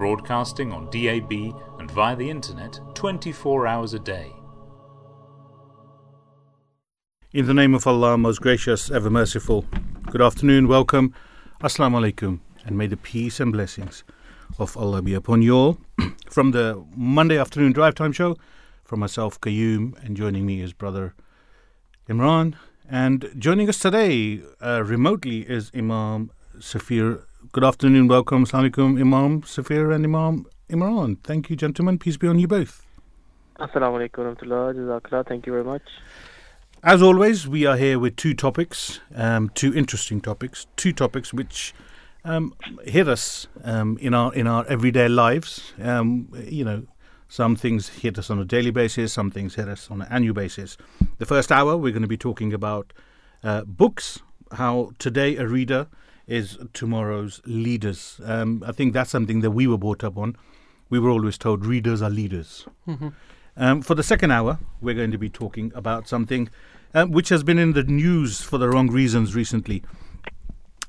broadcasting on DAB and via the internet 24 hours a day. In the name of Allah, most gracious, ever merciful. Good afternoon, welcome. Assalamu alaikum, and may the peace and blessings of Allah be upon you all. from the Monday afternoon drive time show, from myself, Qayyum, and joining me is brother Imran. And joining us today uh, remotely is Imam Safir. Good afternoon, welcome. Assalamu alaikum, Imam Safir and Imam Imran. Thank you, gentlemen. Peace be on you both. Assalamu alaikum warahmatullah. Thank you very much. As always, we are here with two topics, um, two interesting topics, two topics which um, hit us um, in our in our everyday lives. Um, you know, some things hit us on a daily basis, some things hit us on an annual basis. The first hour, we're going to be talking about uh, books, how today a reader is tomorrow's leaders. Um, I think that's something that we were brought up on. We were always told readers are leaders. Um, for the second hour, we're going to be talking about something um, which has been in the news for the wrong reasons recently.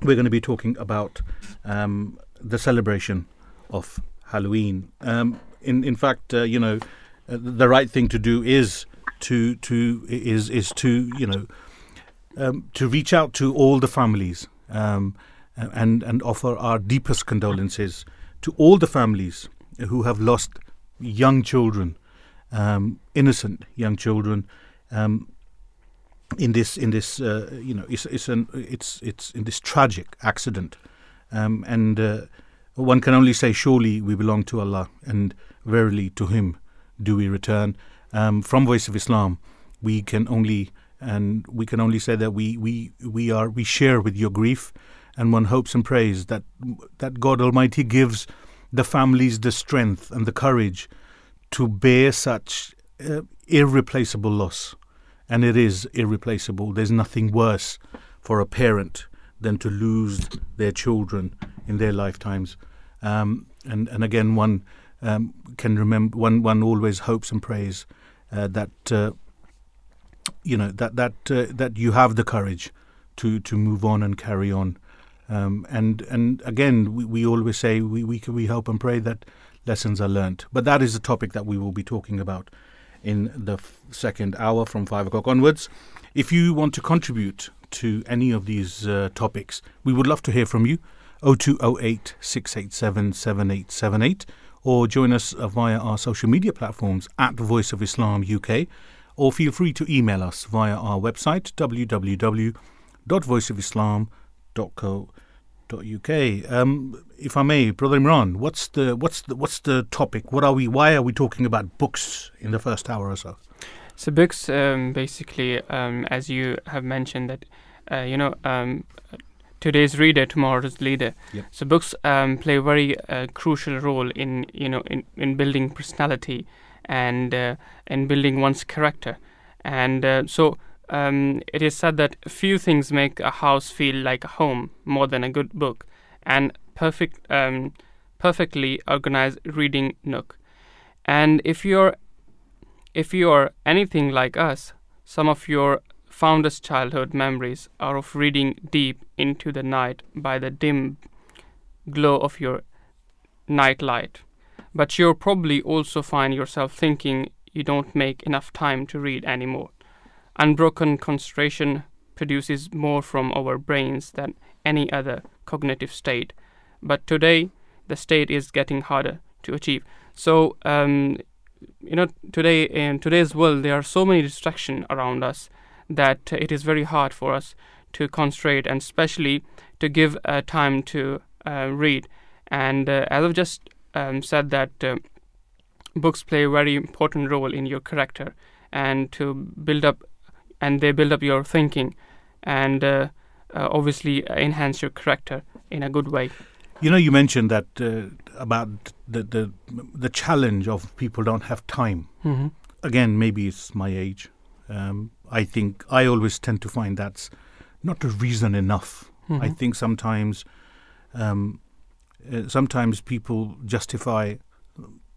We're going to be talking about um, the celebration of Halloween. Um, in in fact, uh, you know, uh, the right thing to do is to to is is to you know um, to reach out to all the families um, and and offer our deepest condolences to all the families who have lost young children, um, innocent young children, um, in this in this uh, you know it's it's an it's it's in this tragic accident, um, and uh, one can only say surely we belong to Allah and verily to Him do we return. Um, from Voice of Islam, we can only and we can only say that we we we are we share with your grief, and one hopes and prays that that God Almighty gives the families the strength and the courage to bear such uh, irreplaceable loss and it is irreplaceable. There's nothing worse for a parent than to lose their children in their lifetimes. Um, and and again, one um, can remember one one always hopes and prays uh, that uh, you know that that uh, that you have the courage to to move on and carry on. Um, and and again, we, we always say we, we we hope and pray that lessons are learnt. But that is a topic that we will be talking about in the f- second hour from five o'clock onwards. If you want to contribute to any of these uh, topics, we would love to hear from you. 0208 687 7878 or join us uh, via our social media platforms at Voice of Islam UK or feel free to email us via our website www.voiceofislam.co.uk. Um, if I may, Brother Imran, what's the what's the what's the topic? What are we? Why are we talking about books in the first hour or so? So books, um, basically, um, as you have mentioned, that uh, you know, um, today's reader, tomorrow's leader. Yep. So books um, play a very uh, crucial role in you know in, in building personality and uh, in building one's character. And uh, so um, it is said that few things make a house feel like a home more than a good book and perfect, um, perfectly organized reading nook. And if you're if you're anything like us, some of your fondest childhood memories are of reading deep into the night by the dim glow of your night light. But you'll probably also find yourself thinking you don't make enough time to read anymore. Unbroken concentration produces more from our brains than any other cognitive state. But today, the state is getting harder to achieve. So, um, you know, today in today's world, there are so many distractions around us that it is very hard for us to concentrate and especially to give uh, time to uh, read. And uh, as I've just um, said, that uh, books play a very important role in your character and to build up, and they build up your thinking, and uh, uh, obviously enhance your character in a good way. You know, you mentioned that uh, about the the the challenge of people don't have time. hmm Again, maybe it's my age. Um, I think I always tend to find that's not a reason enough. I think sometimes, um, uh, sometimes people justify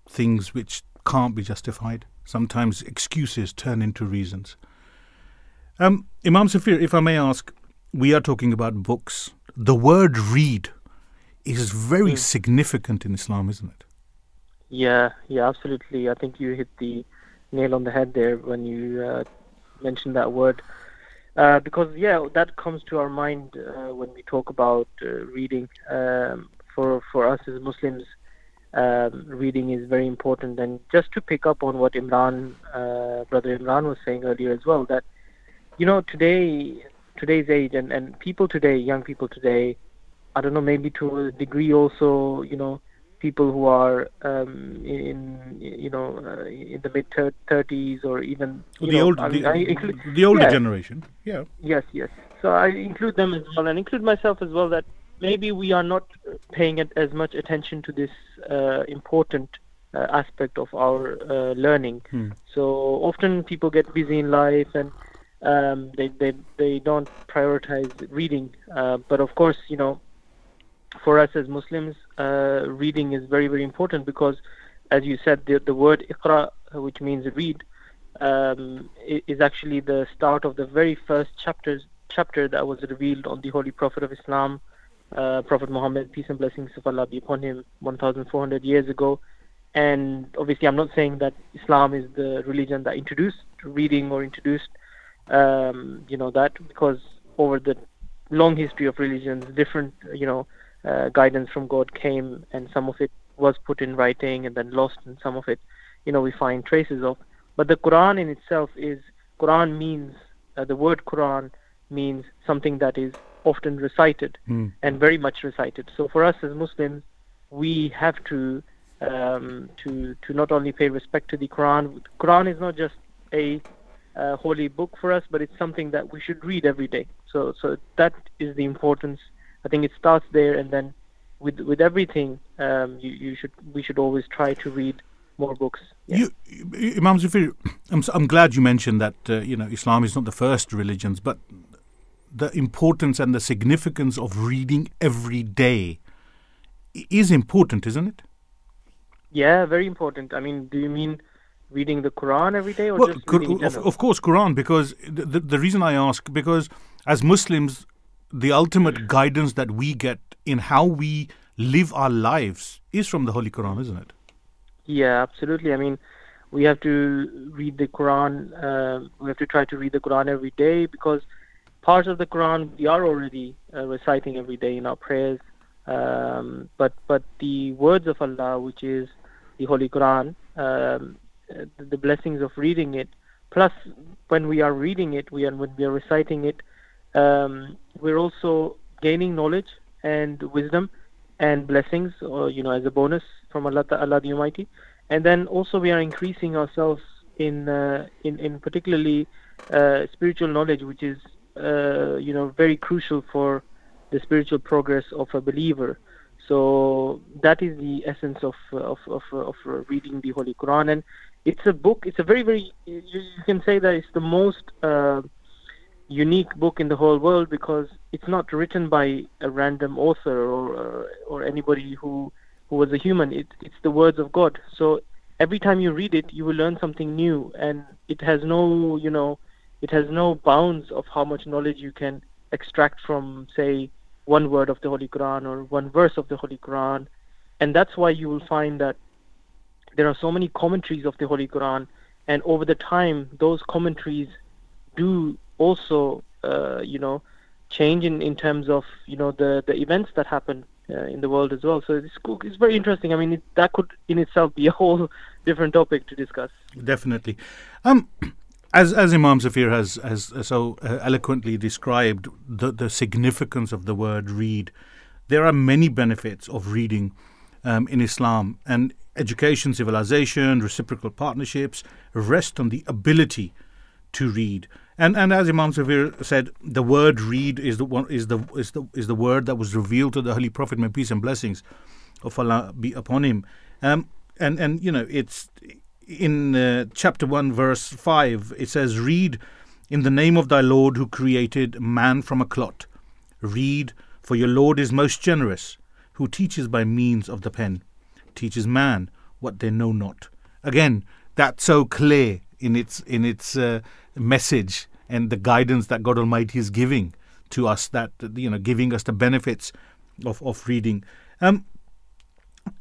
things which can't be justified. Sometimes excuses turn into reasons. Um, Imam Safir, if I may ask, we are talking about books. The word read is very Mm. significant in Islam, isn't it? Yeah, yeah, absolutely. I think you hit the nail on the head there when you uh, mentioned that word. Uh, because yeah, that comes to our mind uh, when we talk about uh, reading. Um, for for us as Muslims, um, reading is very important. And just to pick up on what Imran, uh, brother Imran, was saying earlier as well, that you know today, today's age, and and people today, young people today, I don't know, maybe to a degree also, you know, people who are um, in you know uh, in the mid thirties or even the know, old, I mean, the, I include, the older yeah. generation. Yeah. yes, yes. So I include them as well, and include myself as well. That maybe we are not paying it as much attention to this uh, important uh, aspect of our uh, learning. Hmm. So often people get busy in life and um, they, they they don't prioritize reading. Uh, but of course, you know, for us as Muslims, uh, reading is very very important because, as you said, the the word "iqra," uh, which means read, um, is actually the start of the very first chapters chapter that was revealed on the Holy Prophet of Islam, uh, Prophet Muhammad, peace and blessings of Allah be upon him, 1,400 years ago. And obviously, I'm not saying that Islam is the religion that introduced reading or introduced, um, you know, that because over the long history of religions, different, you know, uh, guidance from God came, and some of it was put in writing and then lost, and some of it, you know, we find traces of. But the Quran in itself is Quran means uh, the word Quran means something that is often recited Hmm. and very much recited. So for us as Muslims, we have to um, to to not only pay respect to the Quran. The Quran is not just a uh, holy book for us, but it's something that we should read every day. So so that is the importance. I think it starts there, and then with with everything, um, you you should we should always try to read more books. Yeah. You, Imam Zafir, I'm, I'm glad you mentioned that uh, you know Islam is not the first religions, but the importance and the significance of reading every day is important, isn't it? Yeah, very important. I mean, do you mean reading the Quran every day or Well, just of, of course, Quran, because the, the, the reason I ask, because as Muslims, the ultimate guidance that we get in how we live our lives is from the Holy Quran, isn't it? Yeah, absolutely. I mean, we have to read the Quran. Uh, we have to try to read the Quran every day because parts of the Quran we are already uh, reciting every day in our prayers. Um, but but the words of Allah, which is the Holy Quran, um, uh, the, blessings of reading it, plus when we are reading it, we are when we are reciting it, um, we're also gaining knowledge and wisdom and blessings, or you know, as a bonus from Allah, Allah the Almighty. And then also we are increasing ourselves in uh, in in particularly uh, spiritual knowledge, which is uh, you know very crucial for the spiritual progress of a believer. So that is the essence of of of, of reading the Holy Quran, and it's a book. It's a very very you, can say that it's the most uh, unique book in the whole world because it's not written by a random author or or, or anybody who who was a human. It, it's the words of God. So every time you read it, you will learn something new, and it has no you know it has no bounds of how much knowledge you can extract from say one word of the Holy Quran or one verse of the Holy Quran, and that's why you will find that there are so many commentaries of the Holy Quran, and over the time those commentaries do also uh, you know change in, in terms of you know the the events that happen uh, in the world as well. So it's is very interesting. I mean, it, that could in itself be a whole different topic to discuss. Definitely. Um, as as Imam Zafir has has so uh, eloquently described the the significance of the word read, there are many benefits of reading um, in Islam, and education, civilization, reciprocal partnerships rest on the ability to read. And and as Imam Zafir said, the word read is the one is the is the is the word that was revealed to the Holy Prophet, may peace and blessings of Allah be upon him. Um, and and you know it's in uh, chapter one verse five. It says, "Read in the name of thy Lord who created man from a clot. Read, for your Lord is most generous, who teaches by means of the pen, teaches man what they know not." Again, that's so clear in its in its uh, message and the guidance that God Almighty is giving to us. That you know, giving us the benefits of of reading. Um,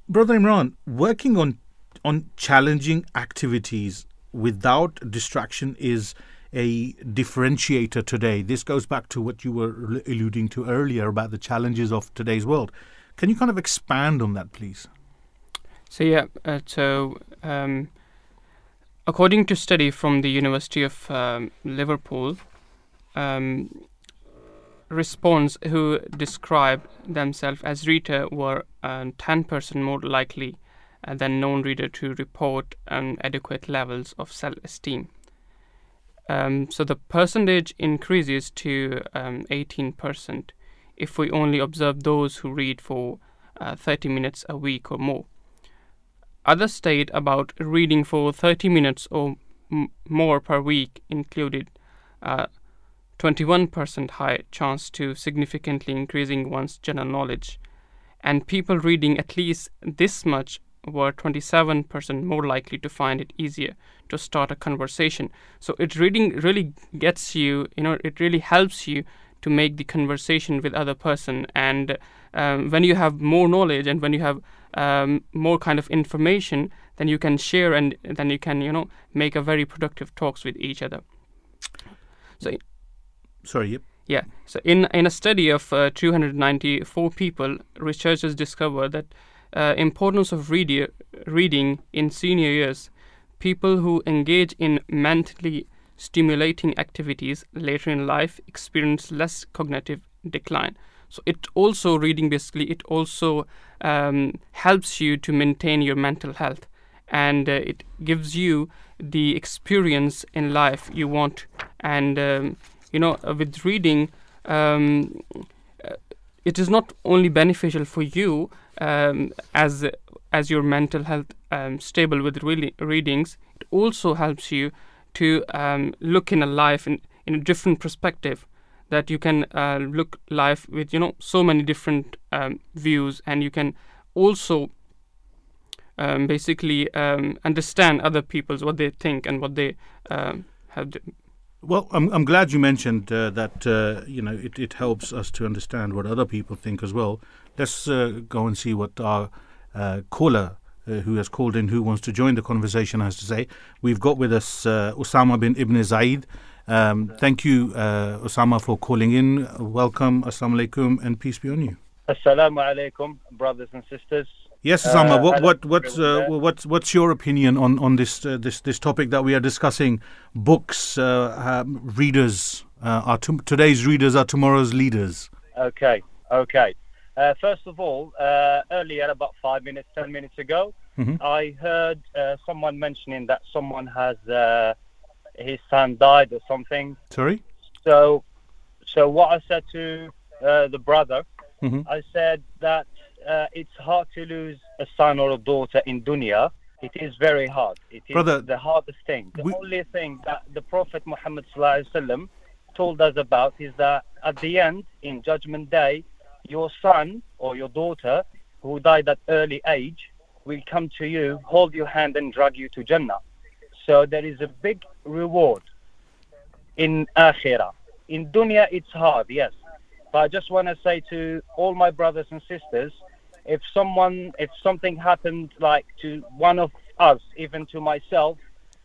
Brother Imran, working on on challenging activities without distraction is a differentiator today. This goes back to what you were alluding to earlier about the challenges of today's world. Can you kind of expand on that, please? So yeah, uh, so um, according to study from the University of um, Liverpool, um, who describe themselves as reader were um, 10% more likely uh, than non-reader to report adequate levels of self-esteem. Um, so the percentage increases to um, 18% if we only observe those who read for uh, 30 minutes a week or more. Others state about reading for 30 minutes or m- more per week included uh, 21% higher chance to significantly increasing one's general knowledge, and people reading at least this much were 27% more likely to find it easier to start a conversation. So it reading really gets you, you know, it really helps you to make the conversation with other person. And um, when you have more knowledge and when you have um, more kind of information, then you can share and then you can, you know, make a very productive talks with each other. So Sorry, yep. yeah. So in in a study of uh, 294 people, researchers discovered that uh, importance of readi- reading in senior years. People who engage in mentally stimulating activities later in life experience less cognitive decline. So it also reading basically it also um, helps you to maintain your mental health, and uh, it gives you the experience in life you want. And um, you know, uh, with reading, um, uh, it is not only beneficial for you um, as as your mental health um, stable with really readings. It also helps you to um, look in a life in, in a different perspective. That you can uh, look life with you know so many different um, views, and you can also um, basically um, understand other people's what they think and what they um, have. d- Well, I'm, I'm glad you mentioned uh, that, uh, you know, it, it helps us to understand what other people think as well. Let's uh, go and see what our uh, caller uh, who has called in, who wants to join the conversation, has to say. We've got with us uh, Osama bin Ibn Zaid. Um, thank you, uh, Osama, for calling in. Welcome, Assalamu alaikum, and peace be on you. Assalamu alaikum, brothers and sisters. Yes, Osama. Uh, what what what's uh, what's what's your opinion on on this uh, this this topic that we are discussing? Books, uh, um, readers uh, are to- today's readers are tomorrow's leaders. Okay, okay. Uh, first of all, uh, earlier, about five minutes, ten minutes ago, Mhm. I heard uh, someone mentioning that someone has uh, his son died or something. Sorry. So, so what I said to uh, the brother, Mhm. I said that uh, it's hard to lose a son or a daughter in dunya. It is very hard. It is Brother, the hardest thing. The we- only thing that the Prophet Muhammad wasallam told us about is that at the end, in Judgment Day, your son or your daughter who died at early age will come to you, hold your hand, and drag you to Jannah. So there is a big reward in Akhirah. In dunya, it's hard, yes. But I just want to say to all my brothers and sisters, if someone, if something happened like to one of us, even to myself,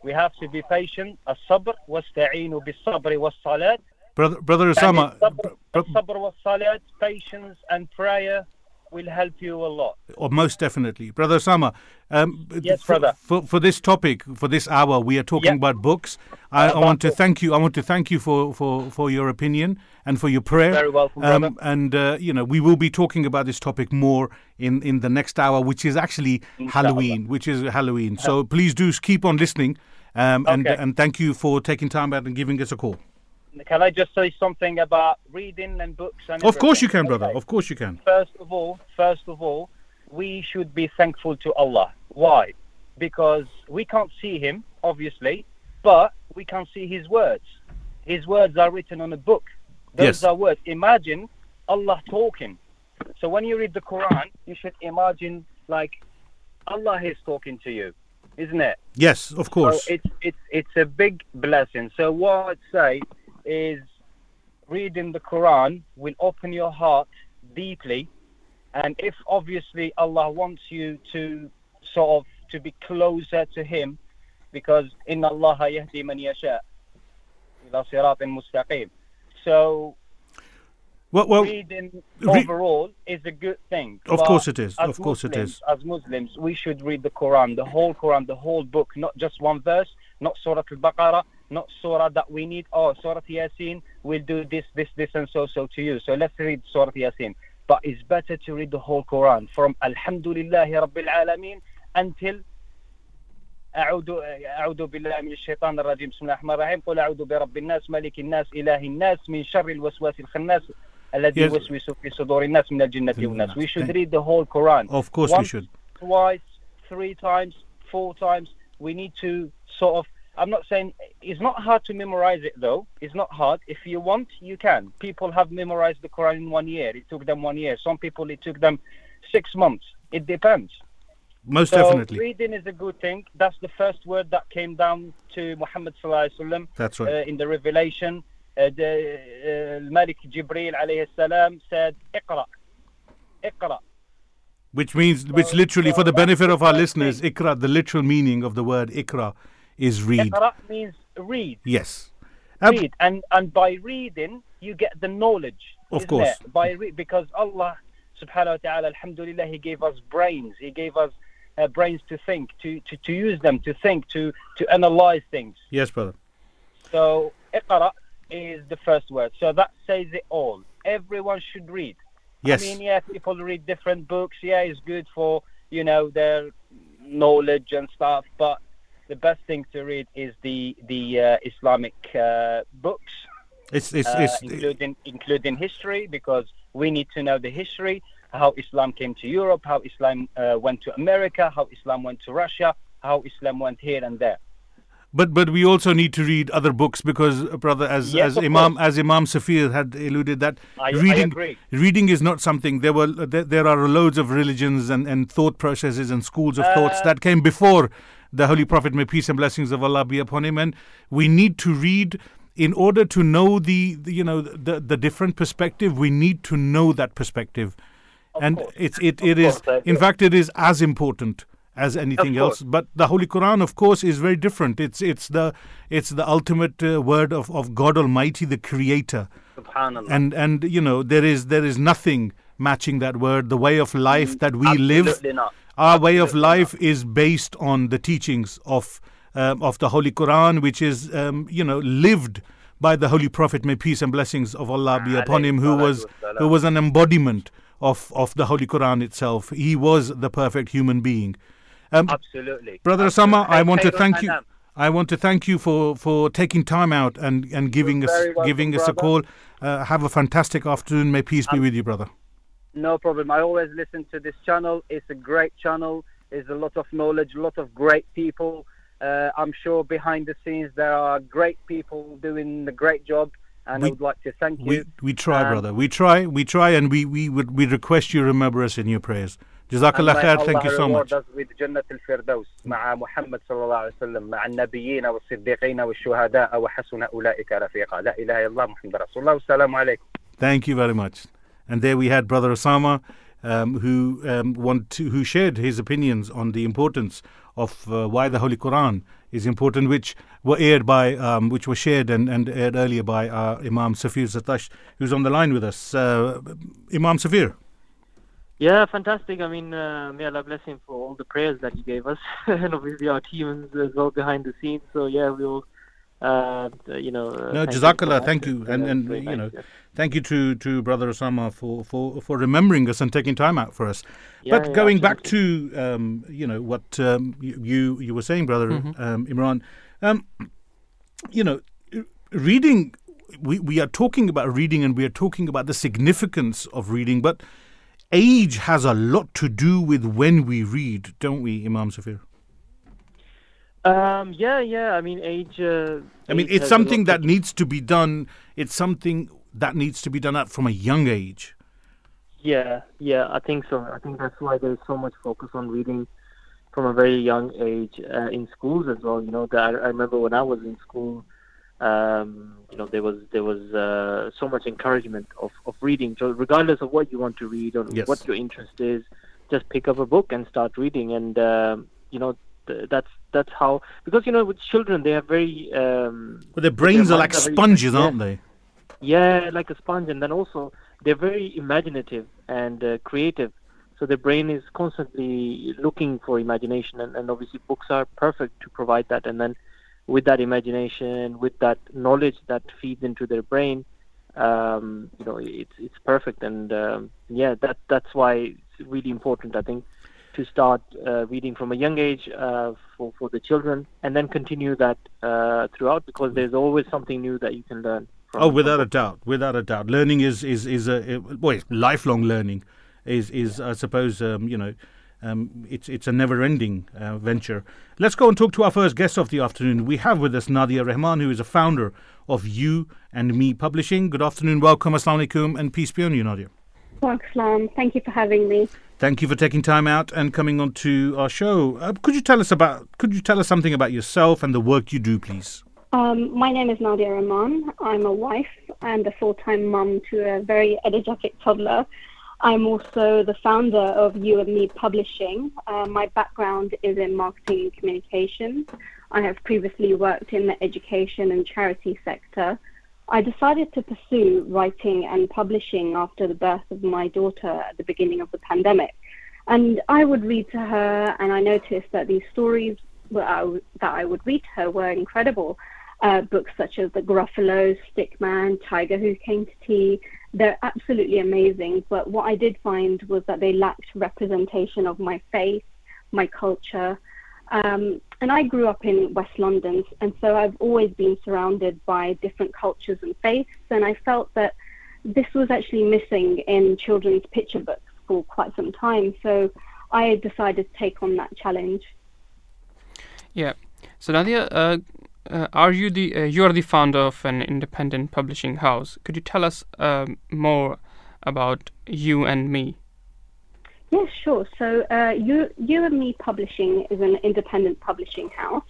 we have to be patient. الصبر واستعينوا بالصبر والصلاة. Brother, brother Osama. يعني الصبر, br- الصبر والصلاة, patience and prayer will help you a lot. Oh, most definitely, brother Osama. Um, Yes, for, brother. For, for this topic, for this hour, we are talking Yeah. about books. I, I About want to thank you. I want to thank you for, for, for your opinion and for your prayer. Very welcome, Um, brother. and uh, you know, we will be talking about this topic more in, in the next hour, which is actually Halloween. Which is Halloween. So please do keep on listening. Um, and and thank you for taking time out and giving us a call. Can I just say something about reading and books? And Of course you can, brother. Okay. Of course you can. First of all, first of all, we should be thankful to Allah. Why? Because we can't see Him, obviously, but we can see His words. His words are written on a book. Those Yes. are words. Imagine Allah talking. So when you read the Quran, you should imagine like Allah is talking to you, isn't it? Yes, of course. So it's it's it's a big blessing. So what I'd say is reading the Quran will open your heart deeply, and if obviously Allah wants you to sort of to be closer to Him, because in Allah yahdi man yasha ila siratin mustaqim. So well, well, reading re- overall is a good thing. Of course it is. Of course it Muslims- is. As Muslims, we should read the Quran, the whole Quran, the whole book, not just one verse, not Surah Al-Baqarah, not Surah that we need. Oh, Surah Yasin, we'll do this, this, this, and so, so to you. So let's read Surah Yasin. But it's better to read the whole Quran from Alhamdulillahi Rabbil Alameen until أعوذ أعوذ بالله من الشيطان الرجيم بسم الله الرحمن الرحيم قل أعوذ برب الناس ملك الناس إله الناس من شر الوسواس الخناس الذي Yes. يوسوس في صدور الناس من الجنة والناس. We should Thank- read the whole Quran. Of course we Once, should. Twice, three times, four times. We need to sort of. I'm not saying it's not hard to memorize it though. It's not hard. If you want, you can. People have memorized the Quran in one year. It took them one year. Some people it took them six months. It depends. Most So definitely. reading is a good thing. That's the first word that came down to Muhammad sallallahu alaihi wasallam That's uh, right. in the revelation. Uh, the uh, Malik Jibril alayhi salam said, "Iqra, Iqra." Which means, which literally, for the benefit of our listeners, Iqra, the literal meaning of the word Iqra is read. Iqra means read, Yes. Um, read, and and by reading you get the knowledge. Of course. it? By re- because Allah subhanahu wa taala, alhamdulillah, He gave us brains. He gave us uh, brains to think, to, to to use them, to think, to to analyze things. yes, brother. So Iqra is the first word. So that says it all. Everyone should read. Yes. I mean, yeah, people read different books. Yeah, it's good for you know their knowledge and stuff. But the best thing to read is the the uh, Islamic uh, books, It's, it's, uh, it's, including including history, because we need to know the history, how Islam came to Europe, how Islam uh, went to America, how Islam went to Russia, how Islam went here and there. But but we also need to read other books because, uh, brother, as Yes, as Imam course. as Imam Safir had alluded that I- I reading agree. reading is not something. There were there, there are loads of religions and, and thought processes and schools of thoughts that came before the Holy Prophet, may peace and blessings of Allah be upon him. And we need to read in order to know the, the you know the the different perspective. We need to know that perspective, and course. it's it it is course, in fact it is as important as anything else but the holy quran of course is very different it's it's the it's the ultimate uh, word of, of god almighty the creator Subhanallah. and and you know there is there is nothing matching that word the way of life that we live Absolutely not. Our way of life is based on the teachings of um, of the holy quran which is um, you know lived by the holy prophet may peace and blessings of allah be upon him who was who was an embodiment of of the holy quran itself he was the perfect human being um, Absolutely. Brother Absolutely. Osama, I want to thank you. I want to thank you for, for taking time out and, and giving us welcome, giving us a call. Uh, have a fantastic afternoon. May peace be with you, brother. No problem. I always listen to this channel. It's a great channel. There's a lot of knowledge, a lot of great people. Uh, I'm sure behind the scenes there are great people doing a great job, and We- I would like to thank We you. we try, Um, brother. We try. We try, and we we would we request you remember us in your prayers. And Jazakallah may khair. Allah Thank you so reward much. us with جنة الفردوس مع محمد صلى الله عليه وسلم مع النبيين والصديقين والشهداء وحسن أولئك رفيقا لا إله إلا الله محمد رسول الله والسلام عليكم Thank you very much. And there we had Brother Osama, um, who um, want to, who shared his opinions on the importance of uh, why the Holy Quran is important, which were aired by, um, which were shared and, and aired earlier by our Imam Safir Zatash, who's on the line with us. Uh, Imam Safir. Yeah, fantastic. I mean, uh, may Allah bless him for all the prayers that he gave us, and obviously our team as well behind the scenes. So yeah, we'll, uh, you know. Uh, No, thank Jazakallah, much. thank you, and uh, and very you know, nice, thank you to to Brother Osama for for for remembering us and taking time out for us. Yeah, but yeah, going back to um, you know what um, you, you you were saying, Brother um, Imran, um, you know, reading. We we are talking about reading, and we are talking about the significance of reading, but age has a lot to do with when we read, don't we, Imam Safir? Um, yeah, yeah. I mean, age. Uh, I mean, age it's something that needs to be done. It's something that needs to be done at from a young age. Yeah, yeah. I think so. I think that's why there's so much focus on reading from a very young age uh, in schools as well. You know, that I, I remember when I was in school. Um, you know, there was there was uh, so much encouragement of, of reading. So regardless of what you want to read or Yes. what your interest is, just pick up a book and start reading. And um, you know, th- that's that's how because you know with children they are very um, But their brains are like are very- sponges, yeah. aren't they? yeah, like a sponge, and then also they're very imaginative and uh, creative. So their brain is constantly looking for imagination, and, and obviously books are perfect to provide that. And then with that imagination, with that knowledge that feeds into their brain, um, you know, it's it's perfect. And um, yeah, that that's why it's really important, I think, to start uh, reading from a young age uh, for for the children, and then continue that uh, throughout because there's always something new that you can learn. From, Oh, without a doubt, without a doubt, learning is is is a it- well, lifelong learning is is I suppose um, you know um, it's it's a never-ending uh, venture. Let's go and talk to our first guest of the afternoon. We have with us Nadia Rahman, who is a founder of You and Me Publishing. Good afternoon, welcome, assalamu alaikum, and peace be on you, Nadia. Islam. Thank you for having me. Thank you for taking time out and coming on to our show. Uh, could you tell us about could you tell us something about yourself and the work you do, please? Um, my name is Nadia Rahman. I'm a wife and a full-time mum to a very energetic toddler. I'm also the founder of You and Me Publishing. Uh, my background is in marketing and communications. I have previously worked in the education and charity sector. I decided to pursue writing and publishing after the birth of my daughter at the beginning of the pandemic. And I would read to her, and I noticed that these stories that I, w- that I would read to her were incredible. Uh, books such as The Gruffalo, Stickman, Tiger Who Came to Tea, they're absolutely amazing. But what I did find was that they lacked representation of my faith, my culture. Um, and I grew up in West London, and so I've always been surrounded by different cultures and faiths. And I felt that this was actually missing in children's picture books for quite some time. So I decided to take on that challenge. Yeah. So Nadia, uh, uh, are you the uh, you are the founder of an independent publishing house? Could you tell us um, more about you and me? Yes, sure. So, uh, you, you and Me Publishing is an independent publishing house.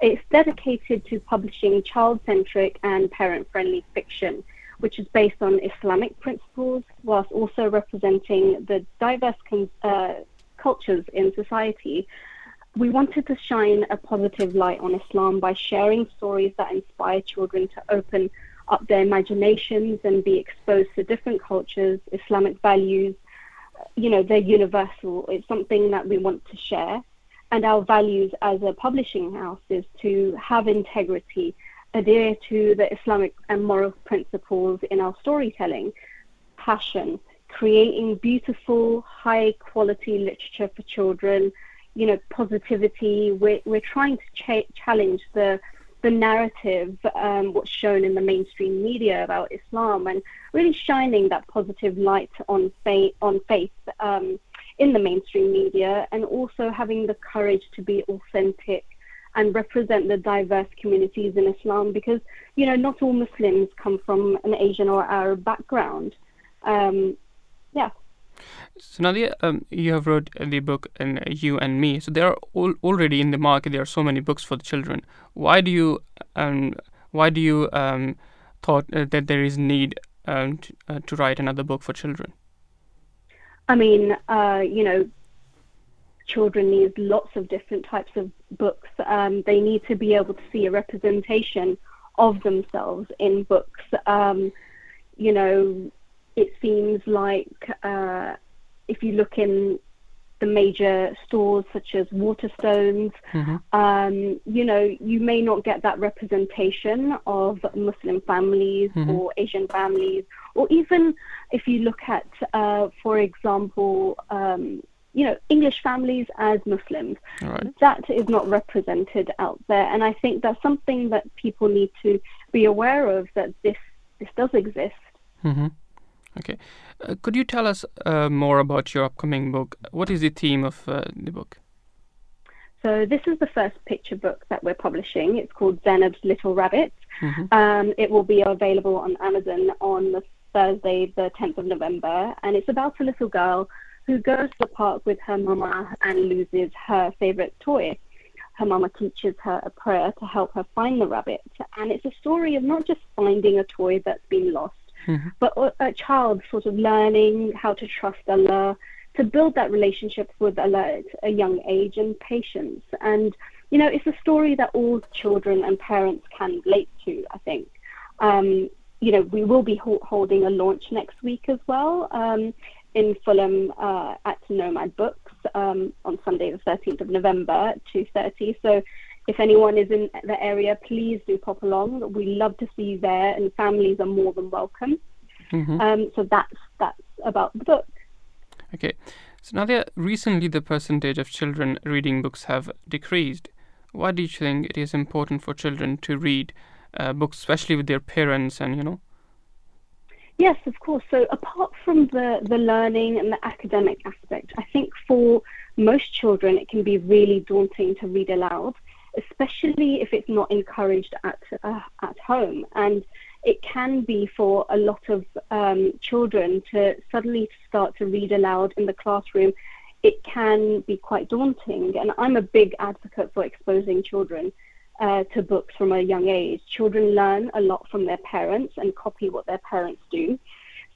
It's dedicated to publishing child centric and parent friendly fiction, which is based on Islamic principles, whilst also representing the diverse con- uh, cultures in society. We wanted to shine a positive light on Islam by sharing stories that inspire children to open up their imaginations and be exposed to different cultures, Islamic values, you know, they're universal. It's something that we want to share. And our values as a publishing house is to have integrity, adhere to the Islamic and moral principles in our storytelling, passion, creating beautiful, high quality literature for children, you know, positivity. We're, we're trying to cha- challenge the the narrative, um, what's shown in the mainstream media about Islam, and really shining that positive light on faith, on faith um, in the mainstream media, and also having the courage to be authentic and represent the diverse communities in Islam, because you know not all Muslims come from an Asian or Arab background. Um, yeah. So Nadia, um, you have wrote the book and you and me. So there are al- already in the market. There are so many books for the children. Why do you um, why do you um, thought uh, that there is need um, to, uh, to write another book for children? I mean, uh, you know, children need lots of different types of books. Um, they need to be able to see a representation of themselves in books. Um, you know, it seems like uh, if you look in the major stores such as Waterstones, um, you know, you may not get that representation of Muslim families or Asian families, or even if you look at, uh, for example, um, you know, English families as Muslims. Right. That is not represented out there, and I think that's something that people need to be aware of that this this does exist. Mm-hmm. Okay. Uh, could you tell us uh, more about your upcoming book? What is the theme of uh, the book? So this is the first picture book that we're publishing. It's called Zainab's Little Rabbit. Mhm. Um, it will be available on Amazon on the Thursday, the 10th of November, and it's about a little girl who goes to the park with her mama and loses her favorite toy. Her mama teaches her a prayer to help her find the rabbit, and it's a story of not just finding a toy that's been lost, Mhm. but a, child sort of learning how to trust Allah, to build that relationship with Allah at a young age and patience. And, you know, it's a story that all children and parents can relate to, I think. Um, you know, we will be ho- holding a launch next week as well um, in Fulham uh, at Nomad Books um, on Sunday, the 13th of November at 2.30. So if anyone is in the area, please do pop along. We love to see you there, and families are more than welcome. Mhm. Um, so that's that's about the book. Okay. So Nadia, recently the percentage of children reading books have decreased. Why do you think it is important for children to read uh, books, especially with their parents and you know? Yes, of course. So apart from the, the learning and the academic aspect, I think for most children it can be really daunting to read aloud, especially if it's not encouraged at uh, at home. And it can be for a lot of um, children to suddenly start to read aloud in the classroom. It can be quite daunting, and I'm a big advocate for exposing children uh, to books from a young age. Children learn a lot from their parents and copy what their parents do.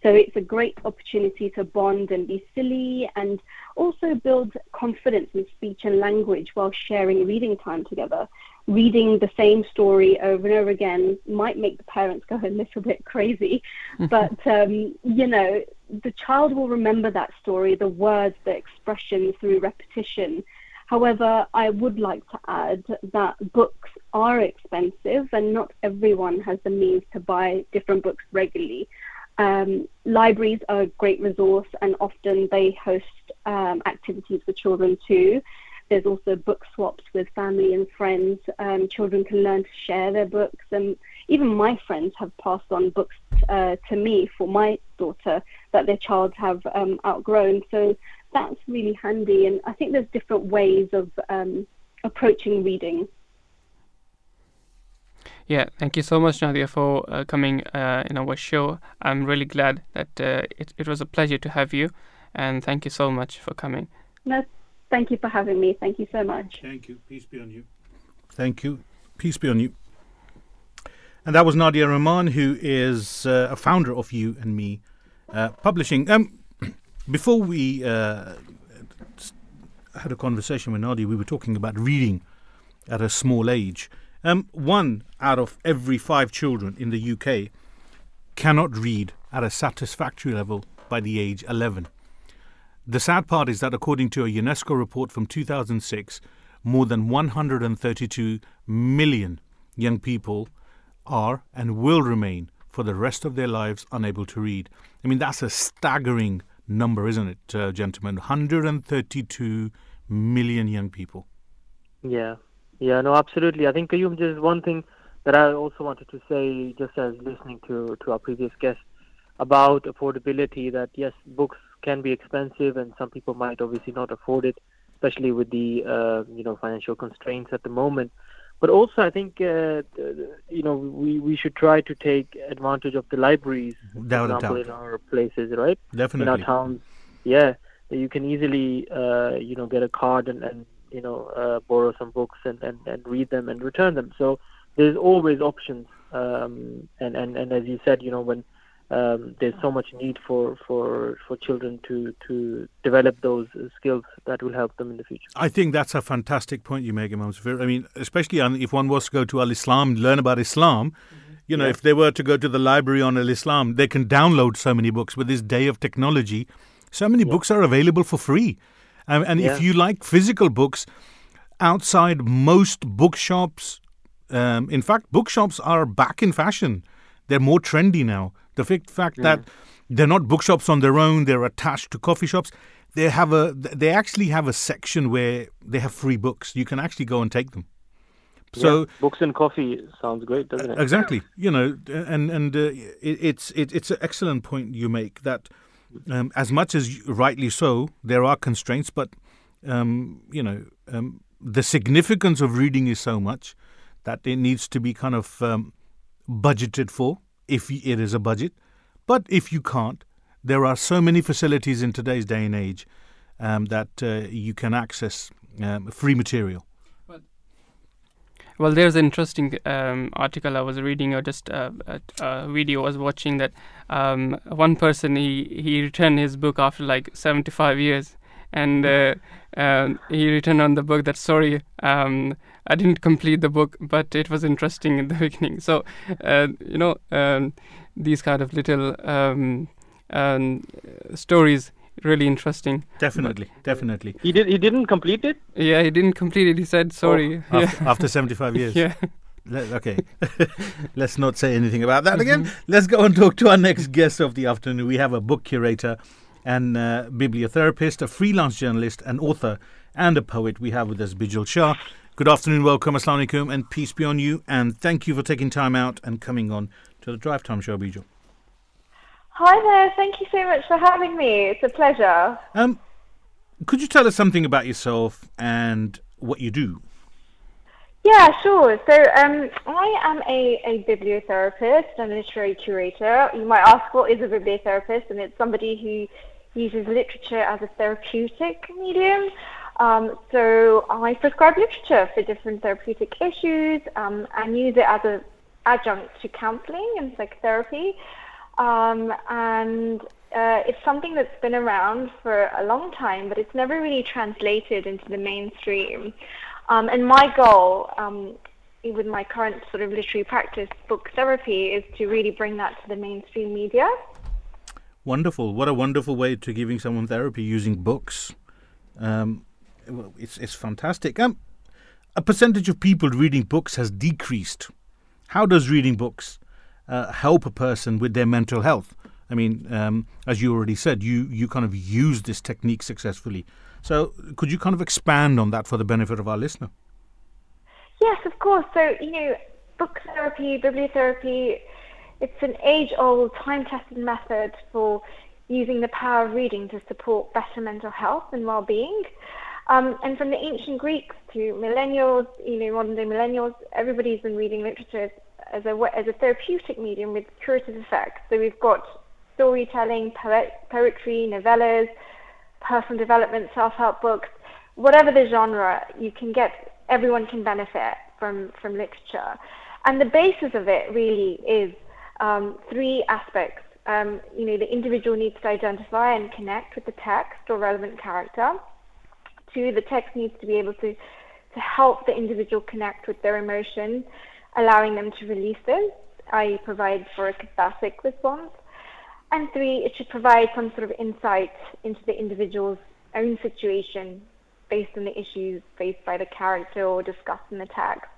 So it's a great opportunity to bond and be silly and also build confidence in speech and language while sharing reading time together. Reading the same story over and over again might make the parents go a little bit crazy, but um, you know, the child will remember that story, the words, the expressions through repetition. However, I would like to add that books are expensive and not everyone has the means to buy different books regularly. Um, libraries are a great resource and often they host um, activities for children too. There's also book swaps with family and friends. Um, children can learn to share their books, and even my friends have passed on books uh, to me for my daughter that their child have um, outgrown. So that's really handy, and I think there's different ways of um, approaching reading. Yeah, thank you so much, Nadia, for uh, coming uh, in our show. I'm really glad that uh, it, it was a pleasure to have you, and thank you so much for coming. No, thank you for having me. Thank you so much. Thank you. Peace be on you. Thank you. Peace be on you. And that was Nadia Rahman, who is uh, a founder of You and Me uh, Publishing. Um, before we uh, had a conversation with Nadia, we were talking about reading at a small age. Um, one out of every five children in the UK cannot read at a satisfactory level by the age 11. The sad part is that according to a UNESCO report from 2006, more than 132 million young people are and will remain for the rest of their lives unable to read. I mean, that's a staggering number, isn't it, uh, gentlemen? 132 million young people. Yeah, yeah, no, absolutely. I think Qayyum, just one thing that I also wanted to say, just as listening to to our previous guest about affordability, that yes, books can be expensive, and some people might obviously not afford it, especially with the uh, you know financial constraints at the moment. But also, I think uh, you know we we should try to take advantage of the libraries, for Without example, in our places, right? Definitely in our towns. Yeah, you can easily, uh, you know, get a card and, and you know, uh, borrow some books and, and, and read them and return them. So there's always options. Um, and, and, and as you said, you know, when um, there's so much need for, for, for children to, to develop those skills that will help them in the future. I think that's a fantastic point you make, Imam Zafir. I mean, especially on, if one was to go to Al Islam, learn about Islam, you know, Yeah. if they were to go to the library on Al Islam, they can download so many books. With this day of technology, so many books are available for free. Um, and Yeah. if you like physical books, outside most bookshops, um, in fact, bookshops are back in fashion. They're more trendy now. The fact, that they're not bookshops on their own; they're attached to coffee shops. They have a. They actually have a section where they have free books. You can actually go and take them. So Yeah, books and coffee sounds great, doesn't it? exactly, you know, and and uh, it, it's it, it's an excellent point you make that um, as much as rightly so, there are constraints, but um, you know, um, the significance of reading is so much that it needs to be kind of um, budgeted for if it is a budget. But if you can't, there are so many facilities in today's day and age um, that uh, you can access um, free material. Well, there's an interesting um, article I was reading, or just uh, a, a video I was watching that um, one person he he returned his book after like 75 years, and uh, um, he returned on the book that sorry, um, I didn't complete the book, but it was interesting in the beginning. So, uh, you know, um, these kind of little um, stories really interesting. Definitely, definitely. He did. He didn't complete it. Yeah, he didn't complete it. He said sorry. yeah. After, after 75 years. yeah. Let- okay. Let's not say anything about that again. Let's go and talk to our next guest of the afternoon. We have a book curator and uh, bibliotherapist, a freelance journalist, an author, and a poet. We have with us Bijal Shah. Good afternoon, welcome, assalamu alaikum, and peace be on you. And thank you for taking time out and coming on to the Drive Time Show, Bijal. Hi there, thank you so much for having me. It's a pleasure. Um, could you tell us something about yourself and what you do? Yeah, sure. So um, I am a, a bibliotherapist and a literary curator. You might ask, what is a bibliotherapist? And it's somebody who uses literature as a therapeutic medium. Um, so I prescribe literature for different therapeutic issues um, and use it as an adjunct to counselling and psychotherapy. Um, and uh, it's something that's been around for a long time, but it's never really translated into the mainstream. Um, and my goal um, with my current sort of literary practice, book therapy, is to really bring that to the mainstream media. Wonderful. What a wonderful way to giving someone therapy using books. Um, it's, it's fantastic. Um, a percentage of people reading books has decreased. How does reading books uh, help a person with their mental health? I mean, um, as you already said, you, you kind of use this technique successfully. So, could you kind of expand on that for the benefit of our listener? Yes, of course. So, you know, book therapy, bibliotherapy, it's an age old, time tested method for using the power of reading to support better mental health and well being. Um, and from the ancient Greeks to millennials, you know, modern day millennials, everybody's been reading literature as a, as a therapeutic medium with curative effects. So we've got storytelling, poet, poetry, novellas, personal development, self-help books, whatever the genre, you can get, everyone can benefit from, from literature. And the basis of it really is um, three aspects. Um, you know, the individual needs to identify and connect with the text or relevant character. Two, the text needs to be able to, to help the individual connect with their emotion, allowing them to release this, i.e. provide for a cathartic response. And three, it should provide some sort of insight into the individual's own situation based on the issues faced by the character or discussed in the text,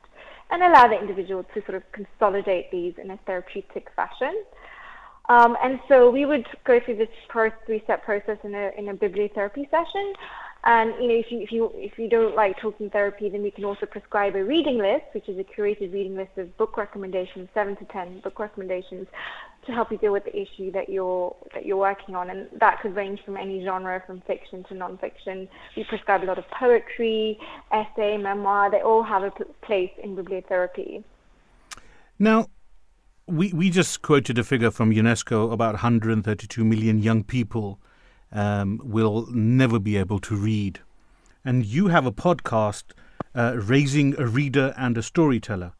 and allow the individual to sort of consolidate these in a therapeutic fashion. Um, and so we would go through this three-step process in a in a bibliotherapy session. And you know, if you if you if you don't like talking therapy, then we can also prescribe a reading list, which is a curated reading list of book recommendations, seven to ten book recommendations, to help you deal with the issue that you're that you're working on. And that could range from any genre, from fiction to non-fiction. We prescribe a lot of poetry, essay, memoir. They all have a place in bibliotherapy. Now, we, we just quoted a figure from UNESCO about 132 million young people um, will never be able to read. And you have a podcast, uh, Raising a Reader and a Storyteller.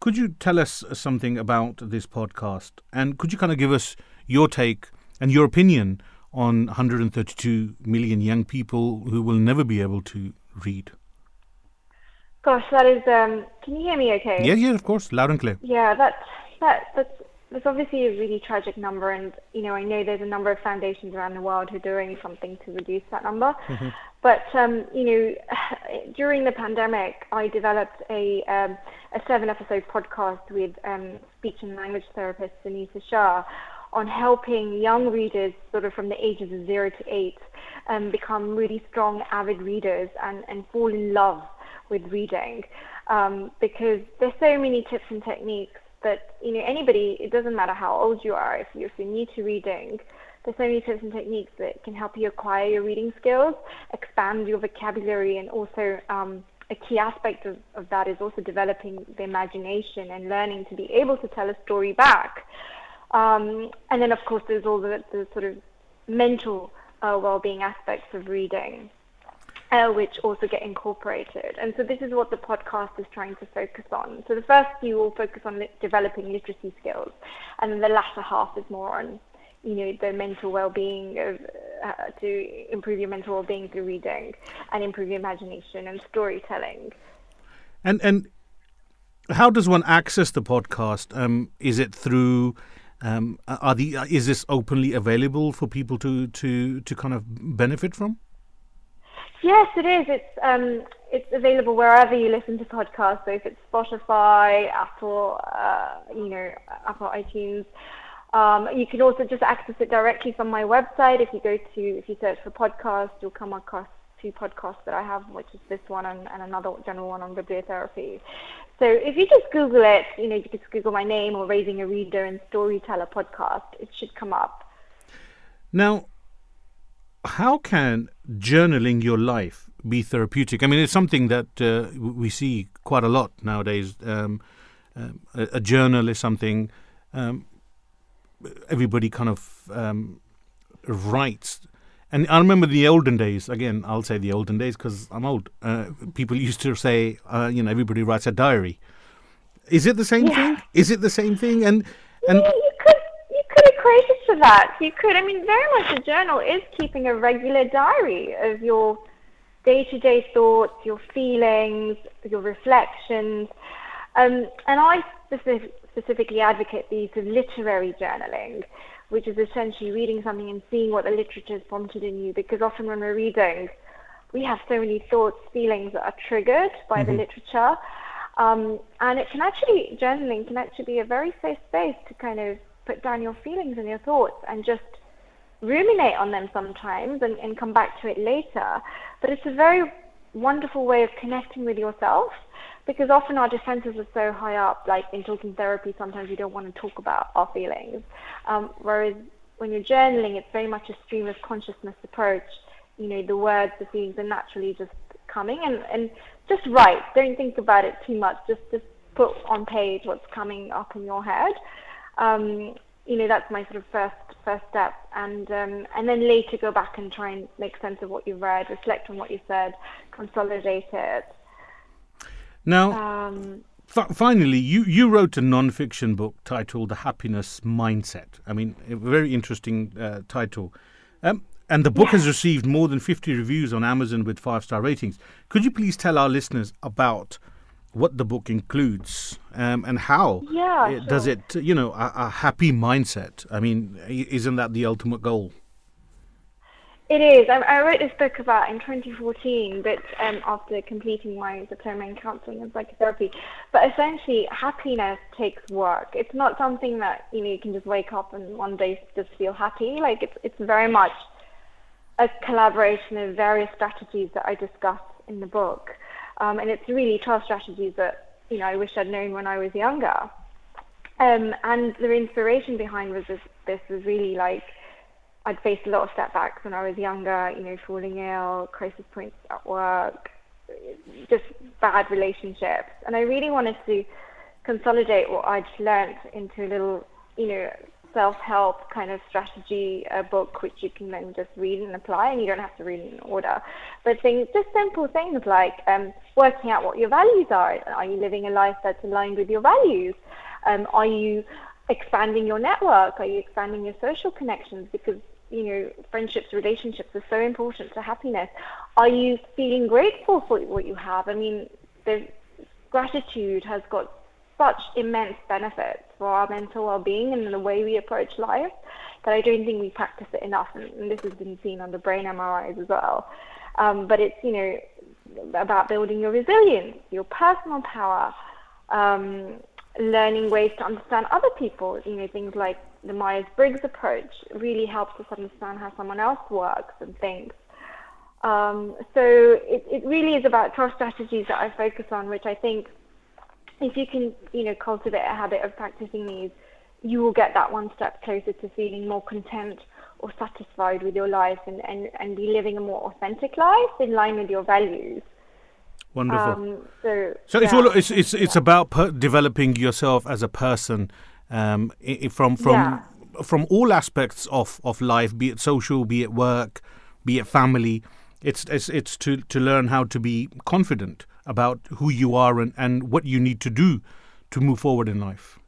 Could you tell us something about this podcast? And could you kind of give us your take and your opinion on 132 million young people who will never be able to read? Gosh, that is. Um, can you hear me? Okay. Yeah, yeah, of course, loud and clear. Yeah, that's that that's that's obviously a really tragic number, and you know I know there's a number of foundations around the world who are doing something to reduce that number. But um, you know, during the pandemic, I developed a um, a seven episode podcast with um, speech and language therapist Anita Shah on helping young readers, sort of from the ages of zero to eight, um, become really strong, avid readers and, and fall in love with reading. um, because there's so many tips and techniques that you know anybody. It doesn't matter how old you are. If you're, if you're new to reading, there's so many tips and techniques that can help you acquire your reading skills, expand your vocabulary, and also um, a key aspect of, of that is also developing the imagination and learning to be able to tell a story back. Um, and then, of course, there's all the, the sort of mental uh, well-being aspects of reading, uh, which also get incorporated. And so this is what the podcast is trying to focus on. So the first few will focus on li- developing literacy skills, and the latter half is more on you know the mental well-being of uh, to improve your mental well-being through reading and improve your imagination and storytelling And and how does one access the podcast? Um, is it through? Um, are the is this openly available for people to to to kind of benefit from? Yes, it is. It's um, it's available wherever you listen to podcasts. So if it's Spotify, Apple, uh, you know, Apple iTunes, um, you can also just access it directly from my website. If you go to if you search for podcast, you'll come across two podcasts that I have, which is this one and, and another general one on bibliotherapy. So if you just Google it, you know, you just Google my name or Raising a Reader and Storyteller podcast. It should come up. Now, how can journaling your life be therapeutic? I mean, it's something that uh, we see quite a lot nowadays. Um, um, a, a journal is something um, everybody kind of um, writes. And I remember the olden days. Again, I'll say the olden days because I'm old. Uh, people used to say, uh, you know, everybody writes a diary. Is it the same Yeah. thing? Is it the same thing? And and Yeah, you could you could equate it to that. You could. I mean, very much a journal is keeping a regular diary of your day-to-day thoughts, your feelings, your reflections. Um, and I specific, specifically advocate the use of literary journaling, which is essentially reading something and seeing what the literature has prompted in you. Because often when we're reading, we have so many thoughts, feelings that are triggered by the literature. Um, and it can actually, journaling can actually be a very safe space to kind of put down your feelings and your thoughts and just ruminate on them sometimes and, and come back to it later. But it's a very wonderful way of connecting with yourself because often our defenses are so high up, like in talking therapy, sometimes we don't want to talk about our feelings. Um, whereas when you're journaling, it's very much a stream of consciousness approach. You know, the words, the feelings are naturally just coming and, and just write. Don't think about it too much. Just just put on page what's coming up in your head. Um, you know, that's my sort of first first step, and um, and then later go back and try and make sense of what you've read, reflect on what you said, consolidate it. now, Um, Fi finally, you, you wrote a non-fiction book titled "The Happiness Mindset." I mean, a very interesting uh, title. Um, and the book has received more than 50 reviews on Amazon with five-star ratings. Could you please tell our listeners about what the book includes um, and how Yeah, it- does it, you know, a, a happy mindset? I mean, isn't that the ultimate goal? It is. I, I wrote this book about in 2014, but um, after completing my diploma in counselling and psychotherapy. But essentially, happiness takes work. It's not something that you know you can just wake up and one day just feel happy. Like it's it's very much a collaboration of various strategies that I discuss in the book, um, and it's really 12 strategies that you know I wish I'd known when I was younger. Um, and the inspiration behind was this, this was really like I'd faced a lot of setbacks when I was younger, you know, falling ill, crisis points at work, just bad relationships. And I really wanted to consolidate what I'd learnt into a little, you know, self-help kind of strategy uh, book, which you can then just read and apply, and you don't have to read in order. But things, just simple things like um, working out what your values are. Are you living a life that's aligned with your values? Um, are you expanding your network? Are you expanding your social connections? Because you know, friendships, relationships are so important to happiness. Are you feeling grateful for what you have? I mean, the gratitude has got such immense benefits for our mental well-being and the way we approach life that I don't think we practice it enough. And, and this has been seen on the brain MRIs as well. Um, but it's you know about building your resilience, your personal power, um, learning ways to understand other people. You know things like the Myers-Briggs approach really helps us understand how someone else works and thinks. Um, so it, it really is about 12 strategies that I focus on, which I think if you can, you know, cultivate a habit of practicing these, you will get that one step closer to feeling more content or satisfied with your life and, and, and be living a more authentic life in line with your values. Wonderful. Um, so So it's all it's it's it's about per- developing yourself as a person um, from from Yeah. from all aspects of, of life, be it social, be it work, be it family. It's it's it's to, to learn how to be confident about who you are and, and what you need to do to move forward in life.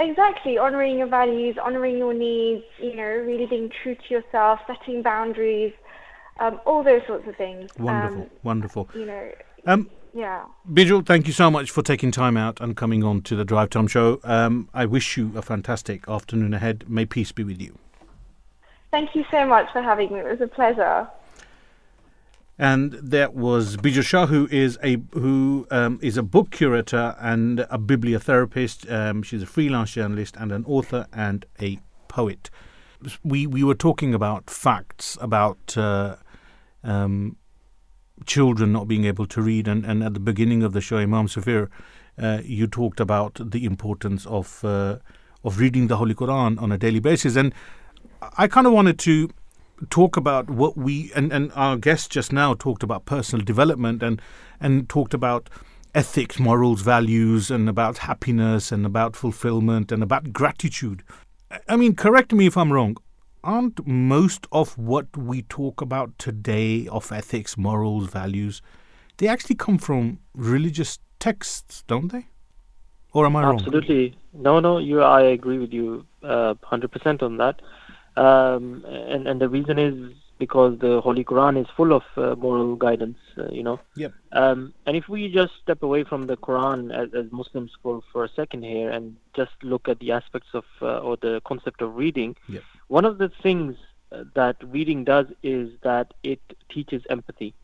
Exactly, honoring your values, honoring your needs, you know, really being true to yourself, setting boundaries, um, all those sorts of things. Wonderful, Um, wonderful. you know, Um, yeah. Bijal, thank you so much for taking time out and coming on to the Drive Time Show. Um, I wish you a fantastic afternoon ahead. May peace be with you. Thank you so much for having me. It was a pleasure. And that was Bijal Shah, who is a who um, is a book curator and a bibliotherapist. Um, she's a freelance journalist and an author and a poet. We we were talking about facts about uh, um, children not being able to read, and, and at the beginning of the show, Imam Safir, uh, you talked about the importance of uh, of reading the Holy Quran on a daily basis, and I kind of wanted to talk about what we and, and our guest just now talked about personal development and and talked about ethics, morals, values, and about happiness and about fulfillment and about gratitude. I- mean, correct me if I'm wrong. Aren't most of what we talk about today of ethics, morals, values, they actually come from religious texts, don't they? Or am I wrong? Absolutely. No, no, you. I agree with you, uh, hundred percent on that. Um, and and the reason is because the Holy Quran is full of uh, moral guidance. Uh, you know. Yep. Um, and if we just step away from the Quran as, as Muslims for for a second here and just look at the aspects of uh, or the concept of reading, Yep. one of the things uh, that reading does is that it teaches empathy.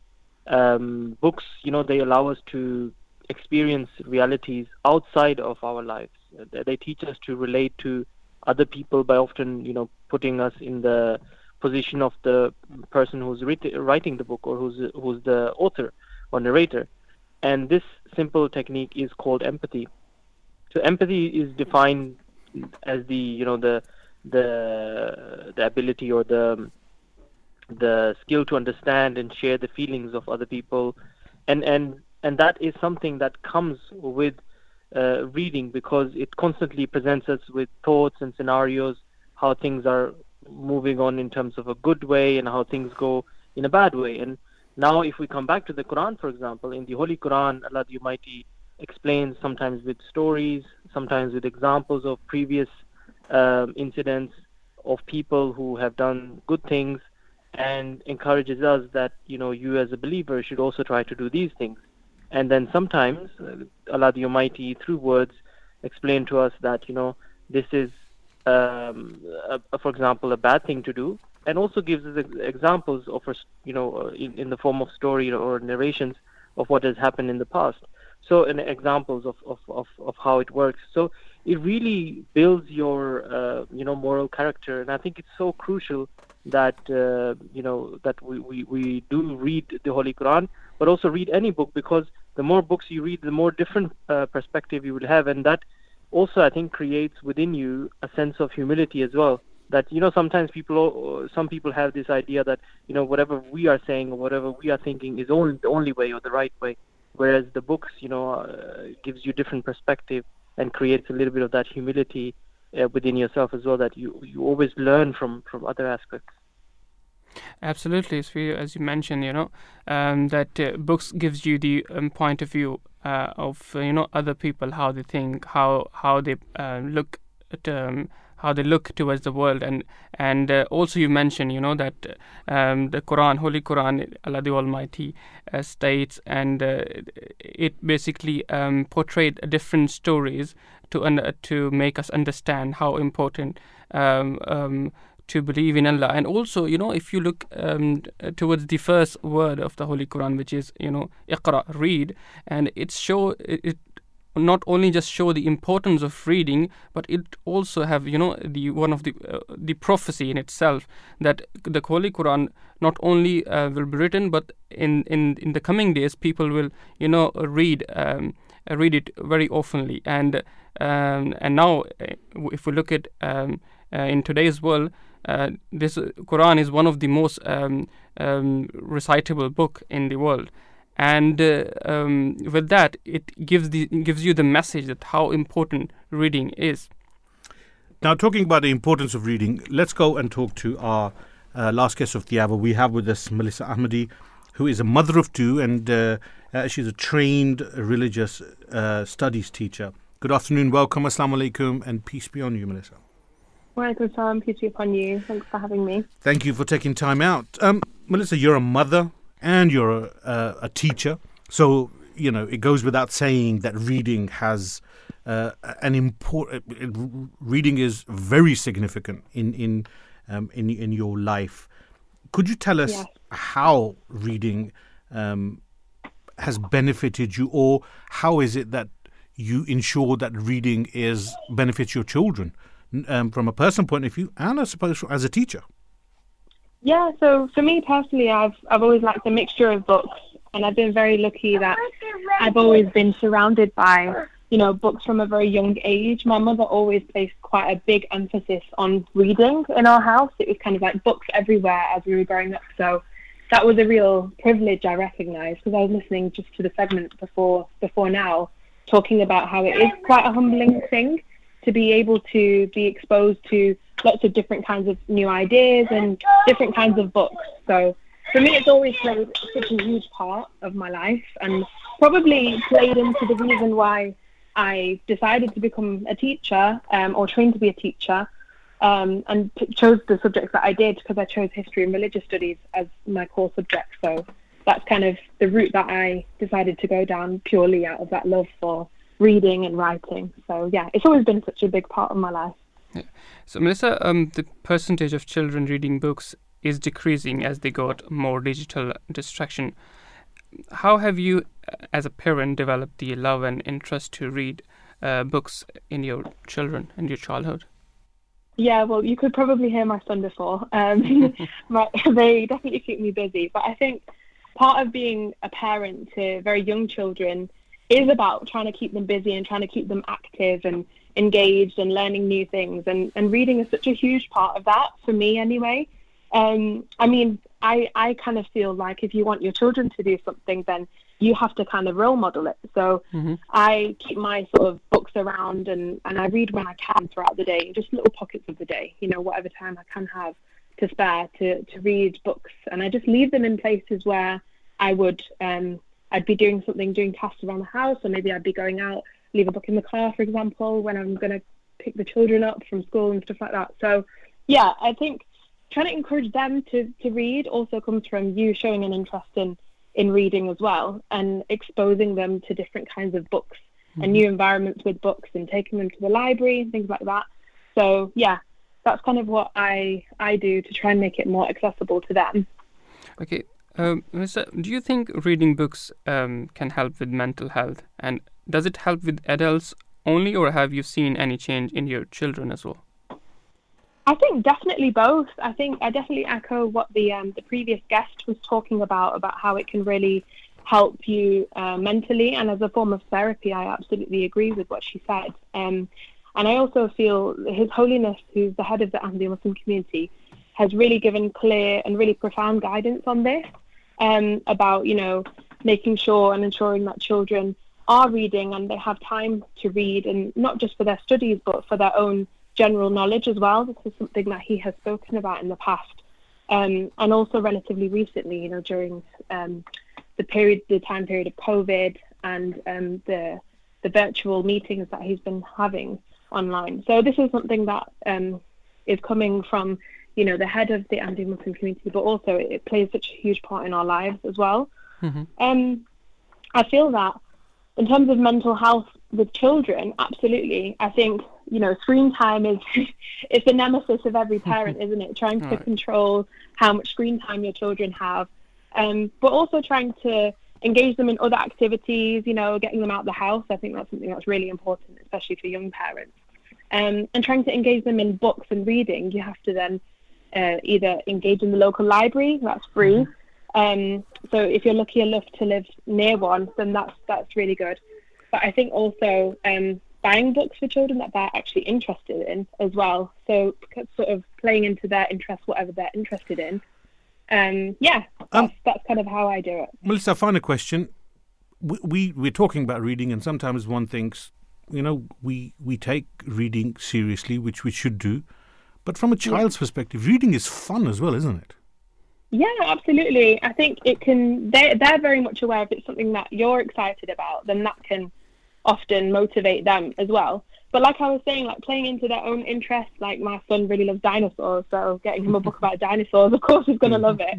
Um, books, you know, they allow us to experience realities outside of our lives. They teach us to relate to other people by often, you know, putting us in the position of the person who's writ- writing the book or who's who's the author or narrator. And this simple technique is called empathy. So empathy is defined as the, you know, the the the ability or the the skill to understand and share the feelings of other people and and and that is something that comes with uh, reading because it constantly presents us with thoughts and scenarios how things are moving on in terms of a good way and how things go in a bad way. And now if we come back to the quran for example in the holy quran allah the almighty explains sometimes with stories sometimes with examples of previous um, incidents of people who have done good things and encourages us that you know you as a believer should also try to do these things and then sometimes uh, Allah the Almighty through words explain to us that you know this is um, a, a- for example a bad thing to do and also gives us examples of you know uh, in, in the form of story or narrations of what has happened in the past. So and examples of, of, of, of how it works. So it really builds your uh, you know moral character. And I think it's so crucial that uh, you know that we, we, we do read the Holy Quran but also read any book because the more books you read the more different uh, perspective you will have. And that also I think creates within you a sense of humility as well. That you know sometimes people some people have this idea that you know whatever we are saying or whatever we are thinking is only the only way or the right way. Whereas the books you know uh, gives you different perspective and creates a little bit of that humility uh, within yourself as well that you you always learn from from other aspects Absolutely, as we, as you mentioned, you know, um, that uh, books gives you the um, point of view uh, of uh, you know other people, how they think, how how they uh, look at um, how they look towards the world, and and uh, also you mentioned, you know, that um, the Quran, Holy Quran, Allah the Almighty uh, states, and uh, it basically um, portrayed different stories to to make us understand how important. Um, um, to believe in Allah. And also, you know, if you look um, towards the first word of the Holy Quran, which is, you know, Iqra, read, and it show it, not only just show the importance of reading, but it also have you know the one of the uh, the prophecy in itself that the Holy Quran not only uh, will be written, but in, in in the coming days people will you know read um, read it very oftenly and um, and now uh, if we look at um, uh, in today's world. Uh, this Quran is one of the most um, um, recitable book in the world, and uh, um, with that it gives the gives you the message that how important reading is Now, talking about the importance of reading, let's go and talk to our uh, last guest of the hour. We have with us Melissa Ahmadi, who is a mother of two and uh, uh, she's a trained religious uh, studies teacher. Good afternoon, welcome, assalamu alaikum, and peace be on you, Melissa. Walaikum salam, peace be upon you. Thanks for having me. Thank you for taking time out. Um, Melissa, you're a mother and you're a, uh, a teacher. So, you know, it goes without saying that reading has uh, an important, reading is very significant in, in, um, in, in your life. Could you tell us Yes. how reading um, has benefited you or how is it that you ensure that reading is benefits your children um, from a personal point of view and I suppose as a teacher? Yeah, so for me personally, I've I've always liked a mixture of books, and I've been very lucky that I've always been surrounded by you know books from a very young age. My mother always placed quite a big emphasis on reading in our house. It was kind of like books everywhere as we were growing up. So that was a real privilege I recognised because I was listening just to the segment before before now, talking about how it is quite a humbling thing to be able to be exposed to lots of different kinds of new ideas and different kinds of books. So for me, it's always played such a huge part of my life and probably played into the reason why I decided to become a teacher um, or trained to be a teacher um, and chose the subjects that I did because I chose history and religious studies as my core subject. So that's kind of the route that I decided to go down purely out of that love for reading and writing. So yeah, it's always been such a big part of my life. Yeah. So, Melissa, um, the percentage of children reading books is decreasing as they got more digital distraction. How have you, uh, as a parent, developed the love and interest to read uh, books in your children and your childhood? Yeah, well, you could probably hear my son before. Um, my, they definitely keep me busy. But I think part of being a parent to very young children is about trying to keep them busy and trying to keep them active and engaged and learning new things. And, and reading is such a huge part of that for me, anyway. Um, I mean, I, I kind of feel like if you want your children to do something, then you have to kind of role model it. So I keep my sort of books around and, and I read when I can throughout the day, just little pockets of the day, you know, whatever time I can have to spare to, to read books. And I just leave them in places where I would, um, I'd be doing something, doing tasks around the house, or maybe I'd be going out, leave a book in the car, for example, when I'm going to pick the children up from school and stuff like that. So, yeah, I think trying to encourage them to, to read also comes from you showing an interest in, in reading as well and exposing them to different kinds of books and mm-hmm. new environments with books and taking them to the library and things like that. So yeah, that's kind of what I I do to try and make it more accessible to them. Okay, um, Melissa, do you think reading books um, can help with mental health? And does it help with adults only, or have you seen any change in your children as well? I think definitely both. I think I definitely echo what the um, the previous guest was talking about about how it can really help you uh, mentally and as a form of therapy. I absolutely agree with what she said. Um, and I also feel His Holiness, who's the head of the Ahmadiyya Muslim community, has really given clear and really profound guidance on this um, about you know making sure and ensuring that children are reading and they have time to read and not just for their studies but for their own general knowledge as well. This is something that he has spoken about in the past, um, and also relatively recently, you know, during um, the period, the time period of COVID and um, the the virtual meetings that he's been having online. So this is something that um, is coming from, you know, the head of the Ahmadiyya Muslim community, but also it, it plays such a huge part in our lives as well. Um, I feel that in terms of mental health with children, absolutely. I think you know screen time is it's the nemesis of every parent, isn't it? Trying to Right. control how much screen time your children have, um, but also trying to engage them in other activities, you know, getting them out of the house. I think that's something that's really important, especially for young parents. Um, and trying to engage them in books and reading, you have to then uh, either engage in the local library, that's free. Um, so if you're lucky enough to live near one, then that's that's really good. But I think also um, buying books for children that they're actually interested in as well. So sort of playing into their interests, whatever they're interested in. Um, yeah, that's, that's kind of how I do it. Melissa, final question. We, we we're talking about reading, and sometimes one thinks, you know, we we take reading seriously, which we should do. But from a child's perspective, reading is fun as well, isn't it? Yeah, absolutely. I think it can. They they're very much aware if it's something that you're excited about, then that can often motivate them as well. But like I was saying, like playing into their own interests. Like my son really loves dinosaurs, so getting him a book about dinosaurs, of course, he's going to love it.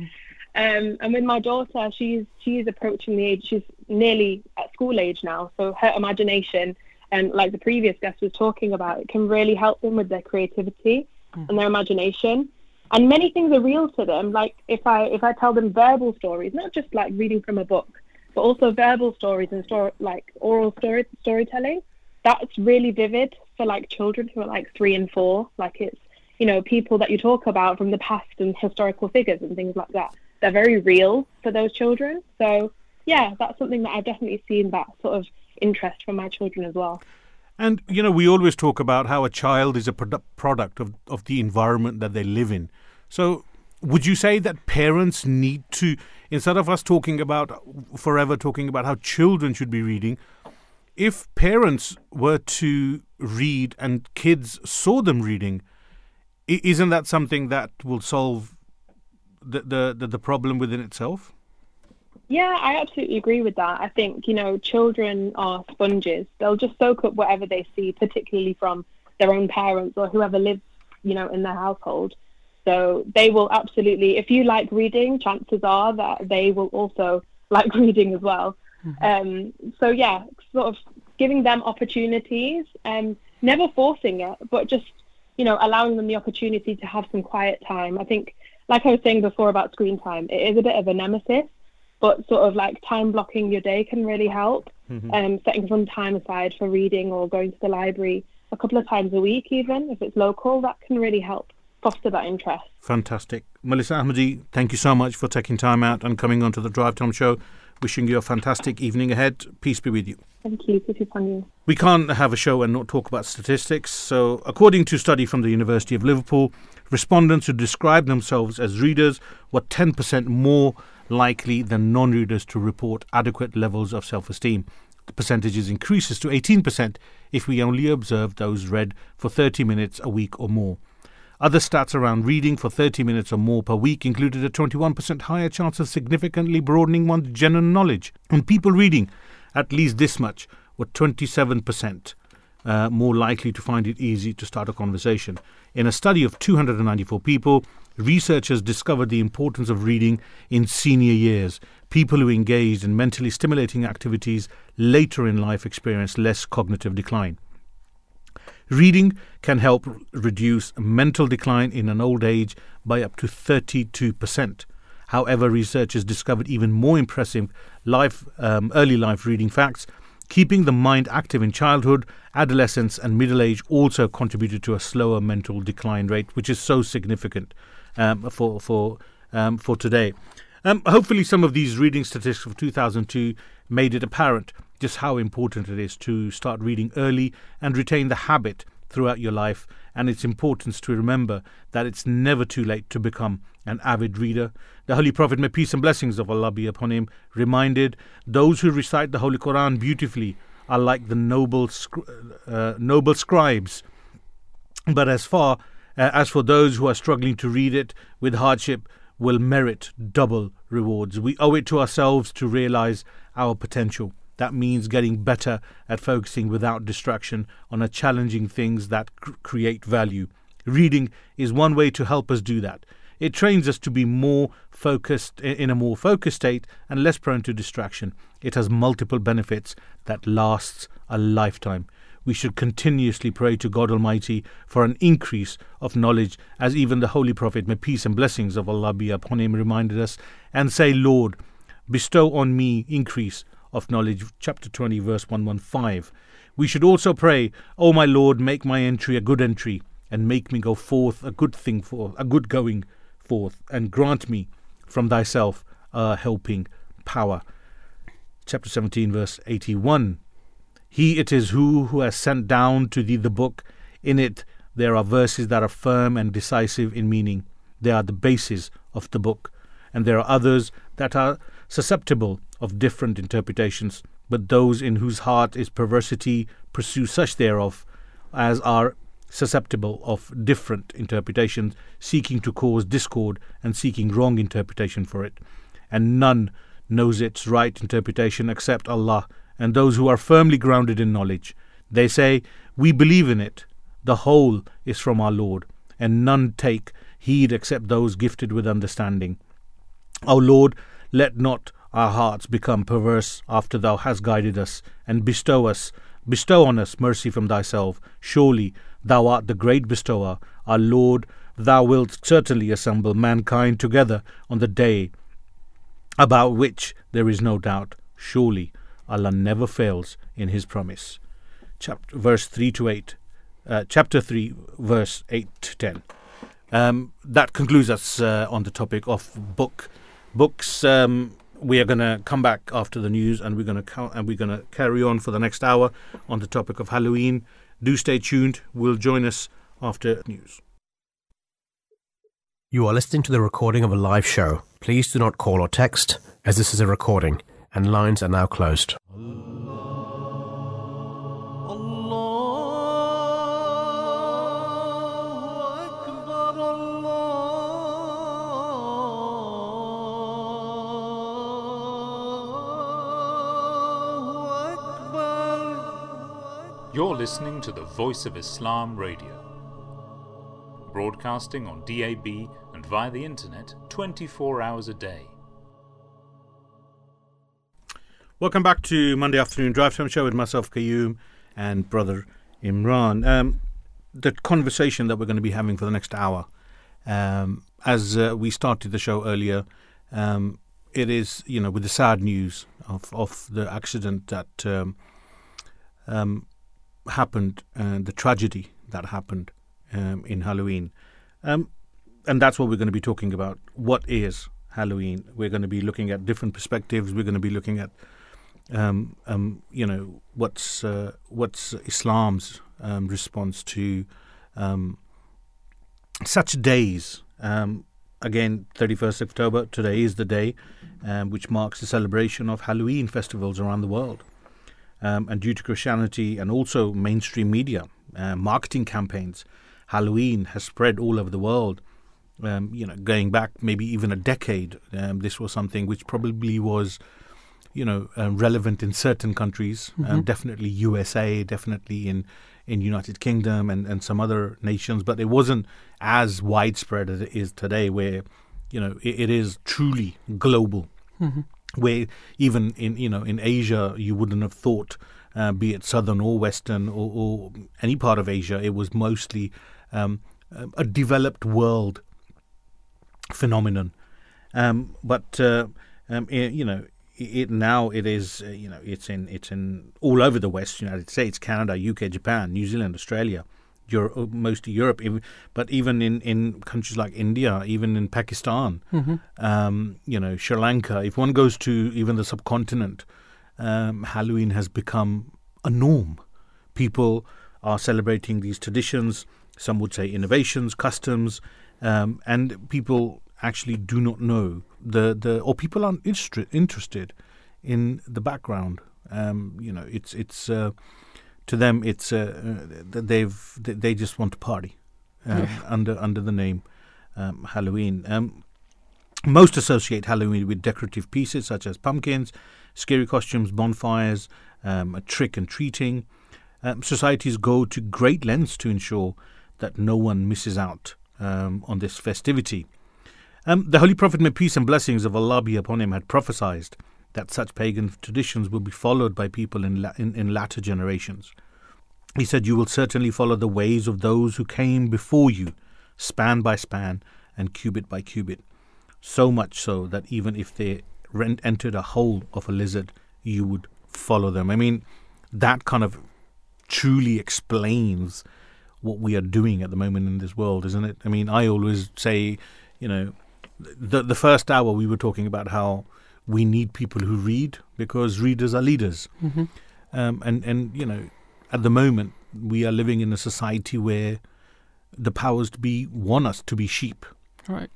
Um, and with my daughter, she's she's approaching the age. She's nearly at school age now, so her imagination and like the previous guest was talking about, it can really help them with their creativity Hmm. and their imagination. And many things are real to them. Like if I if I tell them verbal stories, not just like reading from a book, but also verbal stories and story like oral story storytelling. That's really vivid for like children who are like three and four. Like it's you know people that you talk about from the past and historical figures and things like that. They're very real for those children. So yeah, that's something that I've definitely seen that sort of interest from my children as well. And you know, we always talk about how a child is a produ- product of of the environment that they live in. So, would you say that parents need to, instead of us talking about forever talking about how children should be reading, if parents were to read and kids saw them reading, isn't that something that will solve the the, the problem within itself? Yeah, I absolutely agree with that. I think, you know, children are sponges. They'll just soak up whatever they see, particularly from their own parents or whoever lives, you know, in their household. So they will absolutely, if you like reading, chances are that they will also like reading as well. Um, so yeah, sort of giving them opportunities, um, never forcing it, but just you know allowing them the opportunity to have some quiet time. I think, like I was saying before about screen time, it is a bit of a nemesis, but sort of like time blocking your day can really help. Mhm. Um, setting some time aside for reading or going to the library a couple of times a week, even if it's local, that can really help foster that interest. Fantastic. Melissa Ahmadi, thank you so much for taking time out and coming onto the Drive Time Show. Wishing you a fantastic evening ahead. Peace be with you. Thank you. You. We can't have a show and not talk about statistics. So, according to a study from the University of Liverpool, respondents who describe themselves as readers were 10% more likely than non readers to report adequate levels of self esteem. The percentages increases to 18% if we only observe those read for 30 minutes a week or more. Other stats around reading for 30 minutes or more per week included a 21% higher chance of significantly broadening one's general knowledge. And people reading at least this much were 27% uh, more likely to find it easy to start a conversation. In a study of 294 people, researchers discovered the importance of reading in senior years. People who engaged in mentally stimulating activities later in life experienced less cognitive decline. Reading can help reduce mental decline in an old age by up to 32%. However, researchers discovered even more impressive life, um, early life reading facts. Keeping the mind active in childhood, adolescence, and middle age also contributed to a slower mental decline rate, which is so significant um, for for um, for today. Um, hopefully, some of these reading statistics of 2002 made it apparent just how important it is to start reading early and retain the habit throughout your life, and its importance to remember that it's never too late to become an avid reader. The Holy Prophet, may peace and blessings of Allah be upon him, reminded those who recite the Holy Quran beautifully are like the noble uh, noble scribes. But as far uh, as for those who are struggling to read it with hardship, will merit double rewards. We owe it to ourselves to realize our potential. That means getting better at focusing without distraction on a challenging things that cr- create value. Reading is one way to help us do that. It trains us to be more focused in a more focused state and less prone to distraction. It has multiple benefits that lasts a lifetime. We should continuously pray to God Almighty for an increase of knowledge, as even the Holy Prophet, may peace and blessings of Allah be upon him, reminded us, and say, Lord, Bestow on me increase of knowledge. Chapter 20, verse 115. We should also pray, O my Lord, make my entry a good entry, and make me go forth a good thing for a good going forth, and grant me from thyself a helping power. Chapter 17, verse 81. He it is who, who has sent down to thee the book. In it there are verses that are firm and decisive in meaning. They are the basis of the book. And there are others that are susceptible of different interpretations. But those in whose heart is perversity pursue such thereof as are susceptible of different interpretations, seeking to cause discord and seeking wrong interpretation for it. And none knows its right interpretation except Allah and those who are firmly grounded in knowledge. They say, We believe in it. The whole is from our Lord, and none take heed except those gifted with understanding. O Lord, let not our hearts become perverse after thou hast guided us, and bestow us, bestow on us mercy from thyself. Surely thou art the great bestower, our Lord, thou wilt certainly assemble mankind together on the day about which there is no doubt. Surely Allah never fails in His promise. Chapter, verse 3 to 8. Uh, chapter 3, verse 8 to 10. Um, that concludes us uh, on the topic of book books. Um, we are going to come back after the news, and we're going to and we're going to carry on for the next hour on the topic of Halloween. Do stay tuned. We'll join us after news. You are listening to the recording of a live show. Please do not call or text, as this is a recording, and lines are now closed. You're listening to the Voice of Islam Radio, broadcasting on DAB and via the internet 24 hours a day. Welcome back to Monday Afternoon Drive Time Show with myself, Qayyum, and brother Imran. Um, the conversation that we're going to be having for the next hour, um, as uh, we started the show earlier, um, it is, you know, with the sad news of, of the accident that um, um, happened and the tragedy that happened um, in Halloween. And that's what we're going to be talking about. What is Halloween? We're going to be looking at different perspectives. We're going to be looking at, um, um, you know, what's uh, what's Islam's um, response to um, such days. Um, again, 31st October, today is the day um, which marks the celebration of Halloween festivals around the world. And due to Christianity and also mainstream media, uh, marketing campaigns, Halloween has spread all over the world. You know, going back maybe even a decade, this was something which probably was, you know, um, relevant in certain countries. Um, Mhm. definitely USA, definitely in in United Kingdom and, and some other nations, but it wasn't as widespread as it is today, where you know it, it is truly global Mhm. where even in you know in Asia you wouldn't have thought, uh, be it southern or western or, or any part of Asia, it was mostly um, a developed world phenomenon. Um, but uh, um, you know, it, now it is uh, you know it's in it's in all over the West, United States, Canada, UK, Japan, New Zealand, Australia. Euro- most of Europe, but even in, in countries like India, even in Pakistan, Mhm. um, you know, Sri Lanka. If one goes to even the subcontinent, um, Halloween has become a norm. People are celebrating these traditions. Some would say innovations, customs, um, and people actually do not know the the or people aren't interested interested in the background. Um, you know, it's it's uh, to them it's uh, uh, they've they they just want to party um, Yeah. under under the name um, Halloween. Um, most associate Halloween with decorative pieces such as pumpkins, scary costumes, bonfires, um, a trick and treating. Um, societies go to great lengths to ensure that no one misses out um, on this festivity. Um, the Holy Prophet, may peace and blessings of Allah be upon him, had prophesied that such pagan traditions will be followed by people in, la- in, in latter generations. He said, You will certainly follow the ways of those who came before you, span by span and cubit by cubit. So much so that even if they rent, entered a hole of a lizard, you would follow them. I mean, that kind of truly explains what we are doing at the moment in this world, isn't it? I mean, I always say, you know, the the first hour we were talking about how we need people who read because readers are leaders, Mhm. um, and and you know, at the moment we are living in a society where the powers to be want us to be sheep. Right.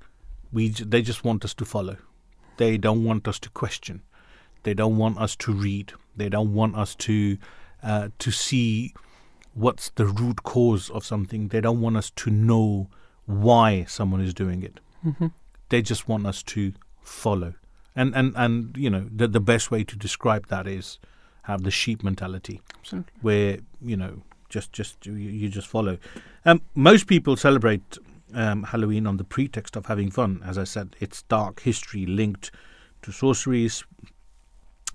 We j- they just want us to follow. They don't want us to question. They don't want us to read. They don't want us to uh, to see what's the root cause of something. They don't want us to know why someone is doing it. Mhm. They just want us to follow. And and and you know the the best way to describe that is have the sheep mentality Absolutely. where you know just just you, you just follow. Um, most people celebrate um, Halloween on the pretext of having fun. As I said, it's dark history linked to sorceries,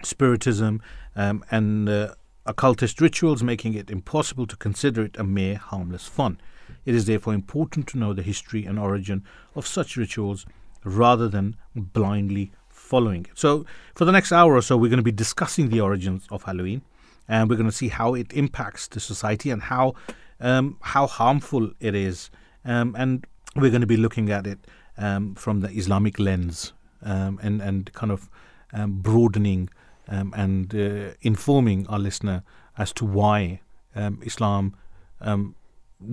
spiritism, um, and uh, occultist rituals, making it impossible to consider it a mere harmless fun. It is therefore important to know the history and origin of such rituals rather than blindly following it. So, for the next hour or so, we're going to be discussing the origins of Halloween, and we're going to see how it impacts the society and how um, how harmful it is, um, and we're going to be looking at it um, from the Islamic lens um, and and kind of um, broadening um, and uh, informing our listener as to why Islam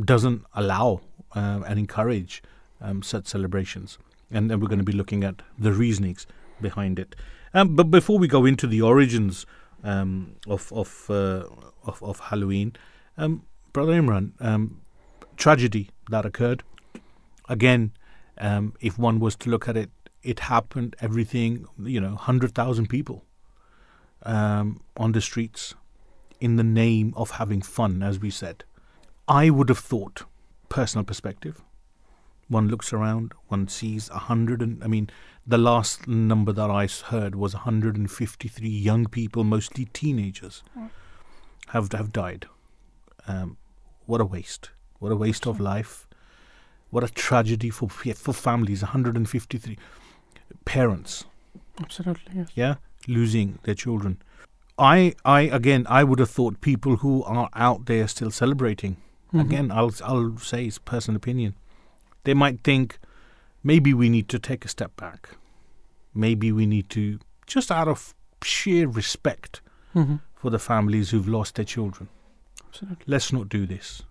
doesn't allow uh, and encourage such celebrations. And then we're going to be looking at the reasonings behind it. Um, but before we go into the origins um, of of, uh, of of Halloween, um, Brother Imran, um, tragedy that occurred. Again, um, if one was to look at it, it happened. Everything, you know, hundred thousand people um, on the streets in the name of having fun, as we said. I would have thought, personal perspective, one looks around, one sees a hundred and I mean, the last number that I heard was 153 young people, mostly teenagers, have have died. Um, what a waste! What a waste of life! What a tragedy for for families. 153 parents Absolutely. Yes. yeah, losing their children. I, I again, I would have thought people who are out there still celebrating. Mhm. Again, I'll, I'll say it's personal opinion. They might think maybe we need to take a step back. Maybe we need to just out of sheer respect Mhm. for the families who've lost their children. Absolutely. Let's not do this.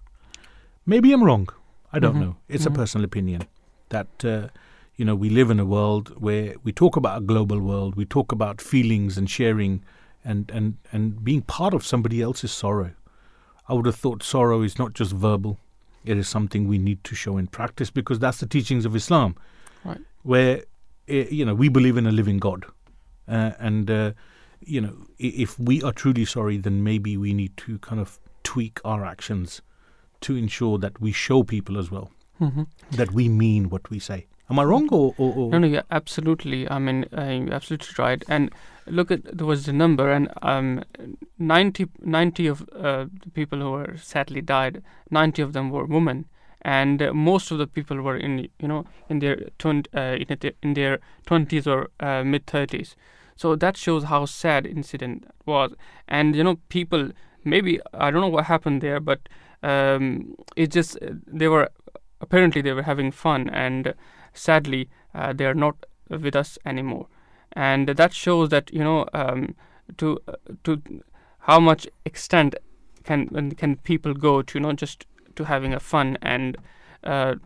Maybe I'm wrong. I don't Mhm. know. It's Mhm. a personal opinion that uh, you know we live in a world where we talk about a global world. We talk about feelings and sharing and and and being part of somebody else's sorrow. I would have thought sorrow is not just verbal. It is something we need to show in practice because that's the teachings of Islam, Right. where eh, you know we believe in a living God, uh, and uh, you know if we are truly sorry, then maybe we need to kind of tweak our actions to ensure that we show people as well Mhm. that we mean what we say. Am I wrong or? or, or No, no, yeah, absolutely. I mean, uh, you're absolutely right. And look at there was the number, and um, 90, 90 of uh, the people who were sadly died, ninety of them were women, and uh, most of the people were in you know in their twen- uh, in, in their twenties or uh, mid thirties. So that shows how sad incident was, and you know people maybe I don't know what happened there, but um, it just they were apparently they were having fun and sadly uh, they are not with us anymore. And that shows that you know um, to to how much extent can can people go to you know just to having a fun and uh,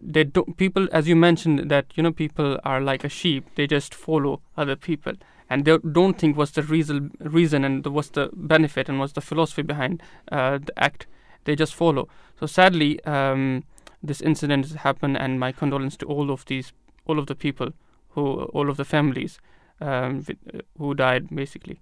they don't people as you mentioned that you know people are like a sheep they just follow other people. And they don't think what's the reason reason and what's the benefit and what's the philosophy behind uh, the act. They just follow. So sadly um, this incident has happened and my condolence to all of these all of the people who all of the families um, who died basically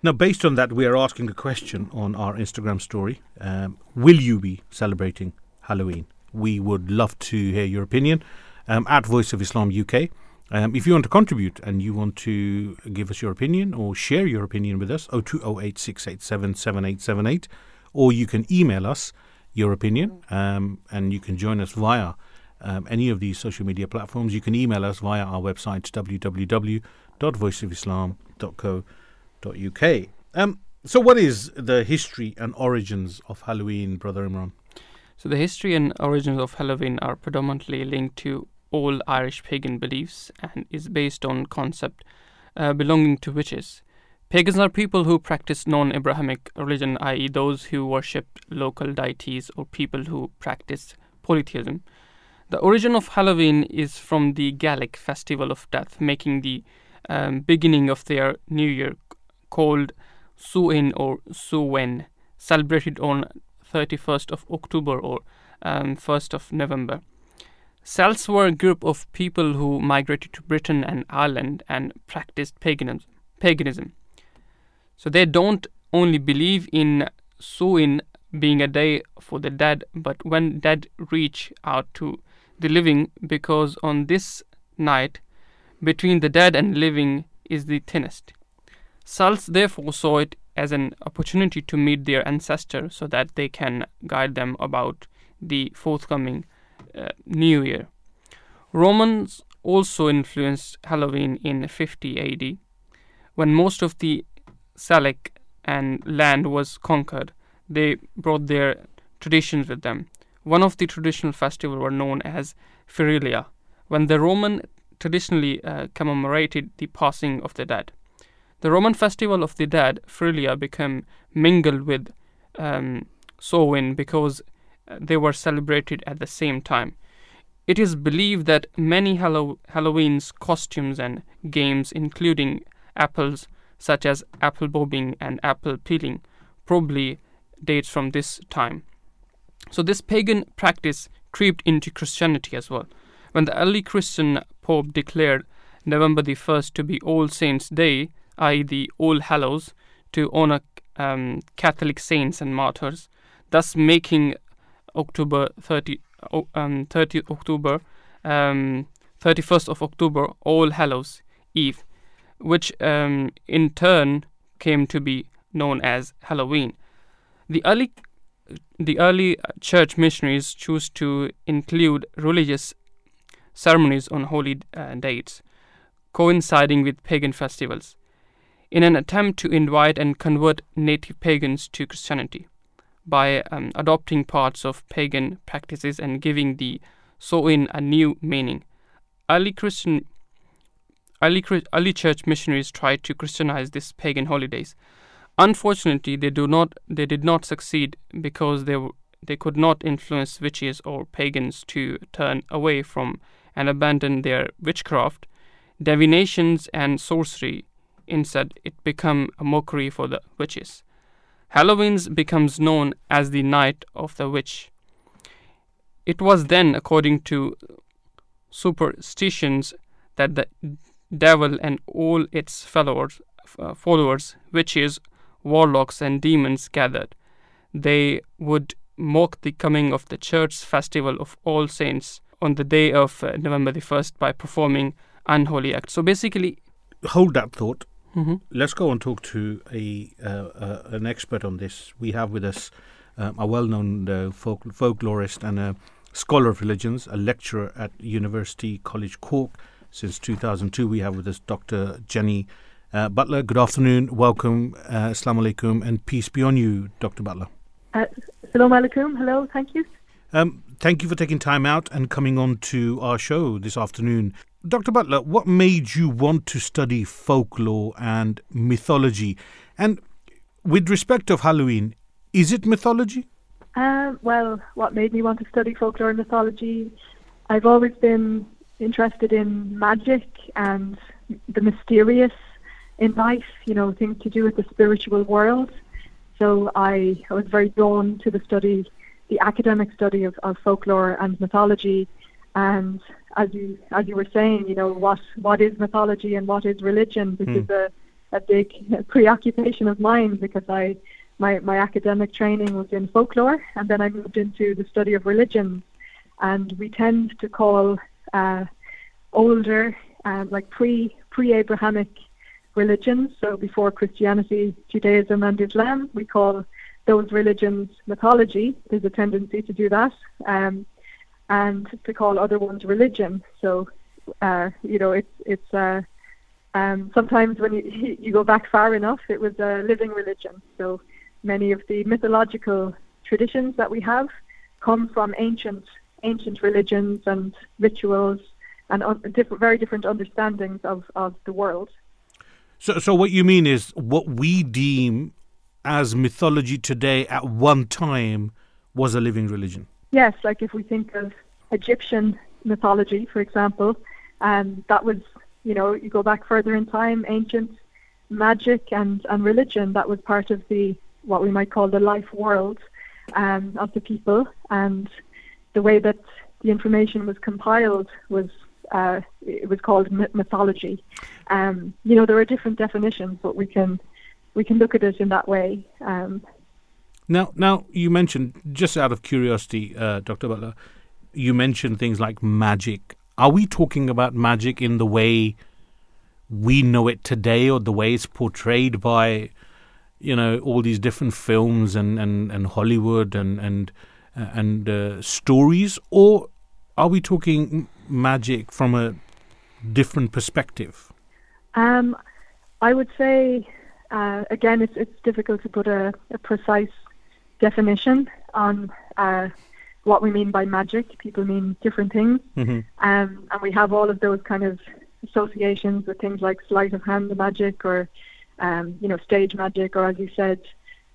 Now, based on that, we are asking a question on our Instagram story. Um, will you be celebrating Halloween? We would love to hear your opinion um, at Voice of Islam UK. Um, if you want to contribute and you want to give us your opinion or share your opinion with us, 0208 687 7878, or you can email us your opinion um, and you can join us via um, any of these social media platforms. You can email us via our website, www.voiceofislam.co.uk. Um, so, what is the history and origins of Halloween, Brother Imran? So, the history and origins of Halloween are predominantly linked to all Irish pagan beliefs and is based on concept uh, belonging to witches. Pagans are people who practice non Abrahamic religion, i.e., those who worship local deities or people who practice polytheism. The origin of Halloween is from the Gaelic festival of death, making the um, beginning of their new year called Suin or Suwen, celebrated on 31st of October or um, 1st of November. Celts were a group of people who migrated to Britain and Ireland and practiced paganism. paganism. So they don't only believe in Suin being a day for the dead, but when dead reach out to the living, because on this night between the dead and living is the thinnest. Celts therefore saw it as an opportunity to meet their ancestor so that they can guide them about the forthcoming uh, New Year. Romans also influenced Halloween in 50 AD, when most of the Celtic and land was conquered. They brought their traditions with them. One of the traditional festivals were known as Feralia, when the Roman traditionally uh, commemorated the passing of the dead. The Roman festival of the dead, Feralia, became mingled with um, Samhain because uh, they were celebrated at the same time. It is believed that many Hallow- Halloween's costumes and games, including apples such as apple bobbing and apple peeling, probably dates from this time. So this pagan practice crept into Christianity as well. When the early Christian Pope declared November the 1st to be All Saints' Day, i.e., the All Hallows, to honor um, Catholic saints and martyrs, thus making October 30, um, 30 October, um, 31st of October, All Hallows Eve, which um, in turn came to be known as Halloween. The early the early church missionaries chose to include religious ceremonies on holy uh, dates, coinciding with pagan festivals, in an attempt to invite and convert native pagans to Christianity by um, adopting parts of pagan practices and giving the Samhain a new meaning. Early Christian early, early church missionaries tried to Christianize these pagan holidays. Unfortunately, they do not they did not succeed because they they could not influence witches or pagans to turn away from and abandon their witchcraft, divinations and sorcery. Instead, it became a mockery for the witches. Halloween becomes known as the Night of the Witch. It was then, according to superstitions, that the devil and all its followers, uh, followers, witches, warlocks, and demons gathered. They would mock the coming of the church festival of All Saints on the day of uh, November the 1st by performing unholy acts. So basically, hold that thought. Mm-hmm. Let's go and talk to a uh, uh, an expert on this. We have with us um, a well-known uh, folk- folklorist and a scholar of religions, a lecturer at University College Cork since 2002. We have with us Dr. Jenny uh, Butler. Good afternoon, welcome, uh, Assalamu alaikum, and peace be on you, Dr. Butler. Uh, Assalamu alaikum, hello, thank you. Um, thank you for taking time out and coming on to our show this afternoon. Dr. Butler, what made you want to study folklore and mythology? And with respect of Halloween, is it mythology? Um, well, what made me want to study folklore and mythology? I've always been interested in magic and the mysterious in life, you know, things to do with the spiritual world. So I, I was very drawn to the study, the academic study of, of folklore and mythology. And as you as you were saying, you know, what what is mythology and what is religion? This is hmm. a, a big preoccupation of mine because I my, my academic training was in folklore and then I moved into the study of religions. And we tend to call uh, older, uh, like pre pre Abrahamic religions, so before Christianity, Judaism, and Islam, we call those religions mythology. There's a tendency to do that, um, and to call other ones religion. So, uh, you know, it's it's uh, Um, sometimes when you, you go back far enough, it was a living religion. So many of the mythological traditions that we have come from ancient ancient religions and rituals and un- different, very different understandings of, of the world. So, so what you mean is what we deem as mythology today at one time was a living religion. Yes, like if we think of Egyptian mythology, for example, um, that was, you know, you go back further in time, ancient magic and, and religion, that was part of the, what we might call the life world um, of the people. And the way that the information was compiled was uh, it was called mythology. Um, you know, there are different definitions, but we can we can look at it in that way. Um, now, now you mentioned just out of curiosity, uh, Dr. Butler, you mentioned things like magic. Are we talking about magic in the way we know it today, or the way it's portrayed by, you know, all these different films and and, and Hollywood and and and uh, stories, or are we talking magic from a different perspective? Um, I would say, uh, again, it's it's difficult to put a, a precise definition on uh, what we mean by magic. People mean different things, mm-hmm. um, and we have all of those kind of associations with things like sleight of hand magic, or um, you know, stage magic, or as you said,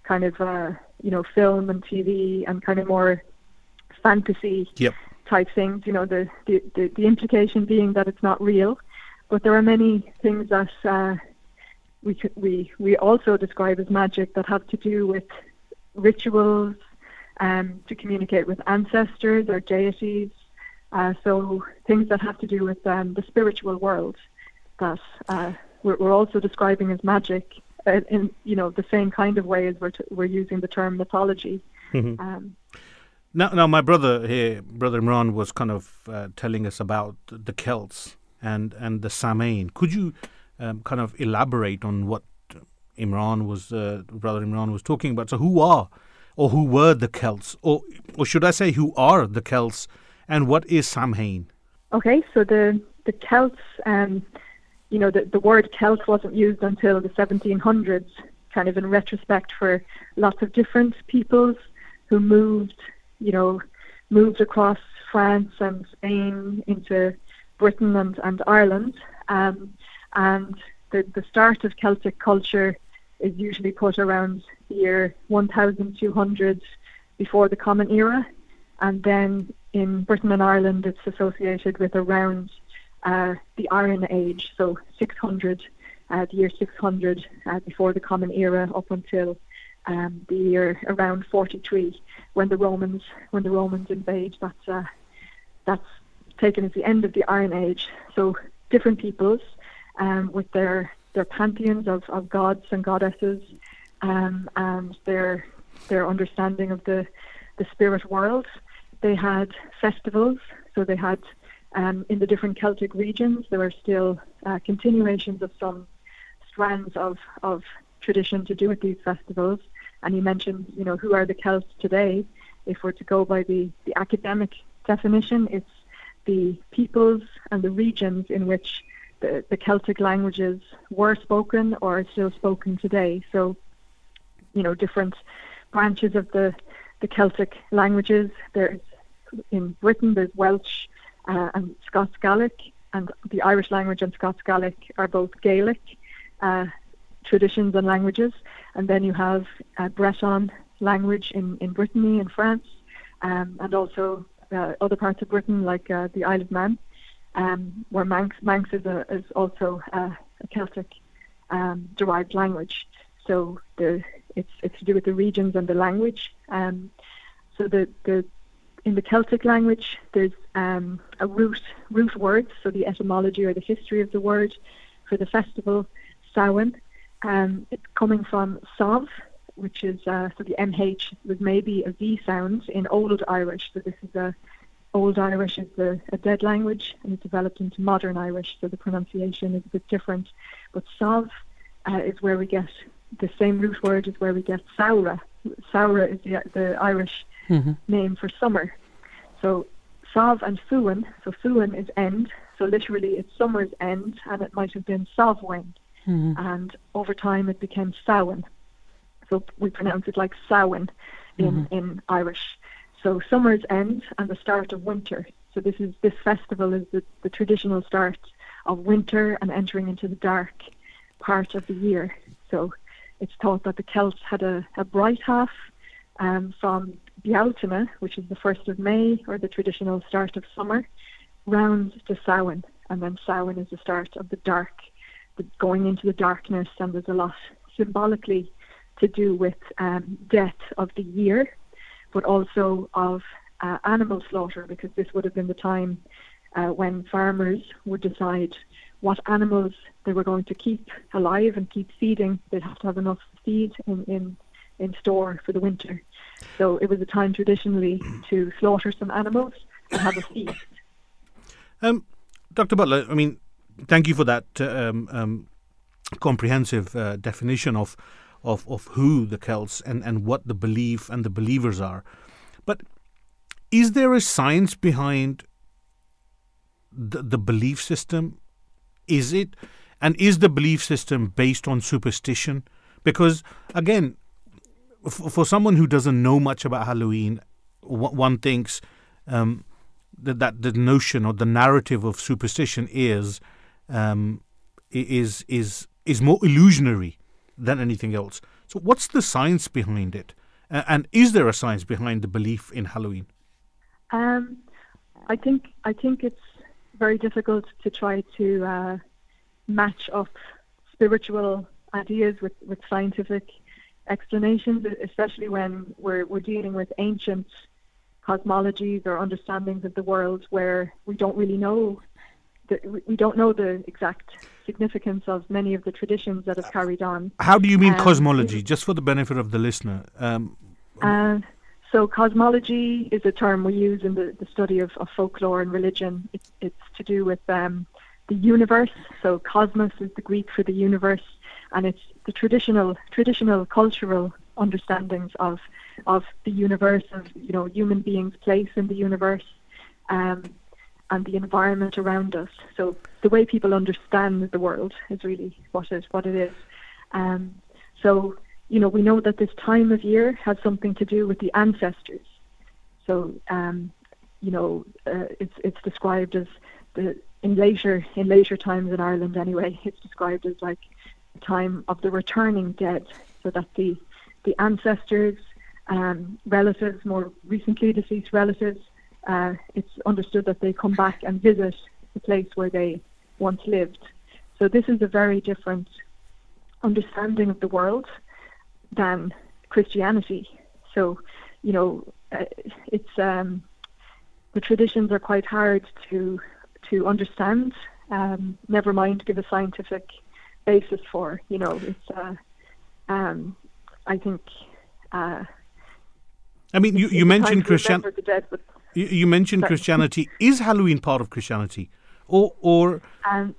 kind of uh, you know, film and TV, and kind of more fantasy yep. type things. You know, the, the the the implication being that it's not real, but there are many things that. Uh, we, we we also describe as magic that have to do with rituals um, to communicate with ancestors or deities. Uh, so things that have to do with um, the spiritual world that uh, we're, we're, also describing as magic uh, in you know the same kind of way as we're, t- we're using the term mythology. Mm-hmm. Um, now, now my brother here, brother Imran, was kind of uh, telling us about the Celts and and the Samhain. Could you um, kind of elaborate on what Imran was uh, brother Imran was talking about. So who are or who were the Celts, or or should I say who are the Celts, and what is Samhain? Okay, so the the Celts, um, you know, the the word Celt wasn't used until the 1700s, kind of in retrospect for lots of different peoples who moved, you know, moved across France and Spain into Britain and, and Ireland. Um, and the, the start of Celtic culture is usually put around the year 1200 before the Common Era, and then in Britain and Ireland it's associated with around uh, the Iron Age, so 600, uh, the year 600 uh, before the Common Era, up until um, the year around 43 when the Romans when the Romans invade. That's uh, that's taken as the end of the Iron Age. So different peoples um, with their their pantheons of, of gods and goddesses, um, and their their understanding of the the spirit world. They had festivals, so they had um, in the different Celtic regions there are still uh, continuations of some strands of of tradition to do with these festivals. And you mentioned, you know, who are the Celts today? If we're to go by the, the academic definition, it's the peoples and the regions in which the, the Celtic languages were spoken or are still spoken today. So, you know, different branches of the, the Celtic languages. There's in Britain there's Welsh uh, and Scots Gaelic, and the Irish language and Scots Gaelic are both Gaelic uh, traditions and languages. And then you have uh, Breton language in, in Brittany and France, um, and also uh, other parts of Britain like uh, the Isle of Man um, where Manx, Manx is, a, is also a, Celtic um, derived language. So the, it's, it's to do with the regions and the language. Um, so the, the in the Celtic language, there's um, a root root word, so the etymology or the history of the word for the festival, Samhain. Um, it's coming from Sav, which is uh, so the MH was maybe a V sound in Old Irish. So this is a Old Irish is a, a, dead language and it's developed into Modern Irish, so the pronunciation is a bit different. But Sav uh, is where we get the same root word is where we get Samhradh. Samhradh is the, the Irish mm-hmm. name for summer. So Sav and Fuan, so Fuan is end, So literally, it's summer's end, and it might have been Samhain, Mhm. and over time it became Samhain. So we pronounce it like Samhain in, Mhm. in Irish. So summer's end and the start of winter. So this is this festival is the, the traditional start of winter and entering into the dark part of the year. So it's thought that the Celts had a, a bright half um, from Bealtaine, which is the first of May or the traditional start of summer, round to Samhain, and then Samhain is the start of the dark, the going into the darkness, and there's a lot symbolically to do with um, death of the year, but also of uh, animal slaughter, because this would have been the time uh, when farmers would decide what animals they were going to keep alive and keep feeding. They'd have to have enough feed in, in, in store for the winter. So it was a time traditionally to slaughter some animals and have a feast. Um, Dr. Butler, I mean, thank you for that uh, um, um, comprehensive uh, definition of, of of who the Celts and, and what the belief and the believers are. But is there a science behind the, the belief system? Is it, and is the belief system based on superstition? Because again, for someone who doesn't know much about Halloween, one thinks um, that that the notion or the narrative of superstition is um, is is is more illusionary than anything else. So, what's the science behind it? And is there a science behind the belief in Halloween? Um, I think I think it's very difficult to try to uh, match up spiritual ideas with, with scientific explanations, especially when we're we're dealing with ancient cosmologies or understandings of the world where we don't really know the, we- don't know the exact significance of many of the traditions that have carried on. How do you mean Um, cosmology? Just for the benefit of the listener. Um, Uh, so cosmology is a term we use in the, the study of, of folklore and religion. It's, it's to do with um, the universe. So cosmos is the Greek for the universe, and it's the traditional traditional cultural understandings of of the universe, of you know human beings' place in the universe, um, and the environment around us. So the way people understand the world is really what it what it is. Um, so you know, we know that this time of year has something to do with the ancestors. So, um, you know, uh, it's it's described as the in later in later times in Ireland anyway. It's described as like time of the returning dead, so that the the ancestors, um, relatives, more recently deceased relatives, uh, it's understood that they come back and visit the place where they once lived. So this is a very different understanding of the world than Christianity. So, you know, uh, it's um, the traditions are quite hard to to understand. Um, never mind give a scientific basis for. You know, it's. Uh, um, I think. Uh, I mean, you, you it's a time mentioned to Christian. remember the dead, but You, you mentioned Sorry. Christianity. Is Halloween part of Christianity, or or um,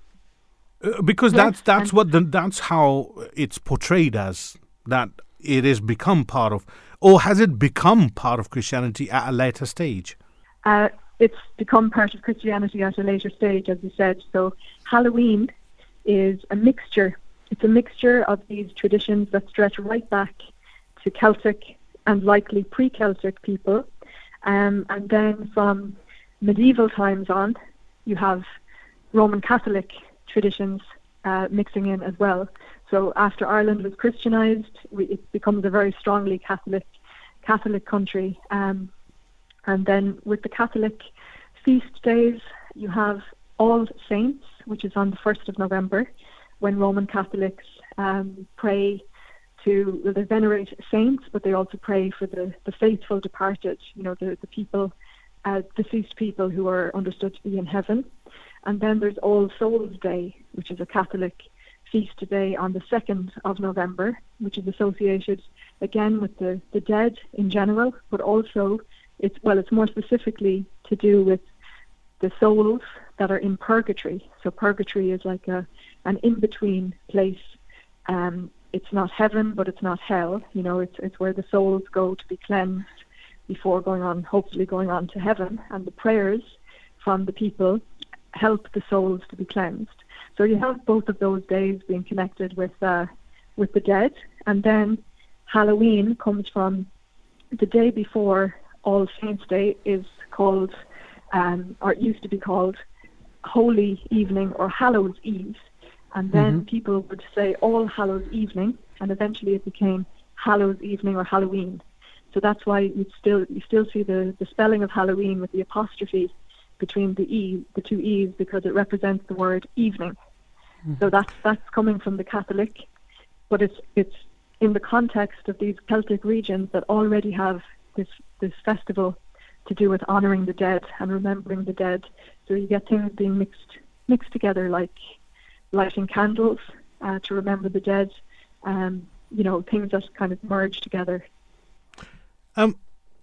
uh, because Yes, that's that's what the, that's how it's portrayed as that it has become part of, or has it become part of Christianity at a later stage? Uh, it's become part of Christianity at a later stage, as you said. So Halloween is a mixture. It's a mixture of these traditions that stretch right back to Celtic and likely pre-Celtic people, um, and then from medieval times on, you have Roman Catholic traditions uh, mixing in as well. So after Ireland was Christianized, we, it becomes a very strongly Catholic Catholic country. Um, and then with the Catholic feast days, you have All Saints, which is on the 1st of November, when Roman Catholics um, pray to, well, they venerate saints, but they also pray for the, the faithful departed, you know, the, the people, uh, deceased people who are understood to be in heaven. And then there's All Souls Day, which is a Catholic feast day on the 2nd of November, which is associated again with the, the dead in general, but also it's well, it's more specifically to do with the souls that are in purgatory. So purgatory is like a an in between place. Um, it's not heaven, but it's not hell. You know, it's it's where the souls go to be cleansed before going on, hopefully going on to heaven. And the prayers from the people help the souls to be cleansed. So you have both of those days being connected with uh, with the dead, and then Halloween comes from the day before All Saints' Day is called, um, or it used to be called, Holy Evening or Hallows Eve, and then Mhm. people would say All Hallows Evening, and eventually it became Hallows Evening or Halloween. So that's why you still you still see the, the spelling of Halloween with the apostrophe between the e the two e's because it represents the word evening. So that's that's coming from the Catholic, but it's it's in the context of these Celtic regions that already have this this festival to do with honouring the dead and remembering the dead. So you get things being mixed mixed together like lighting candles uh, to remember the dead, um, you know, things that kind of merge together. Um,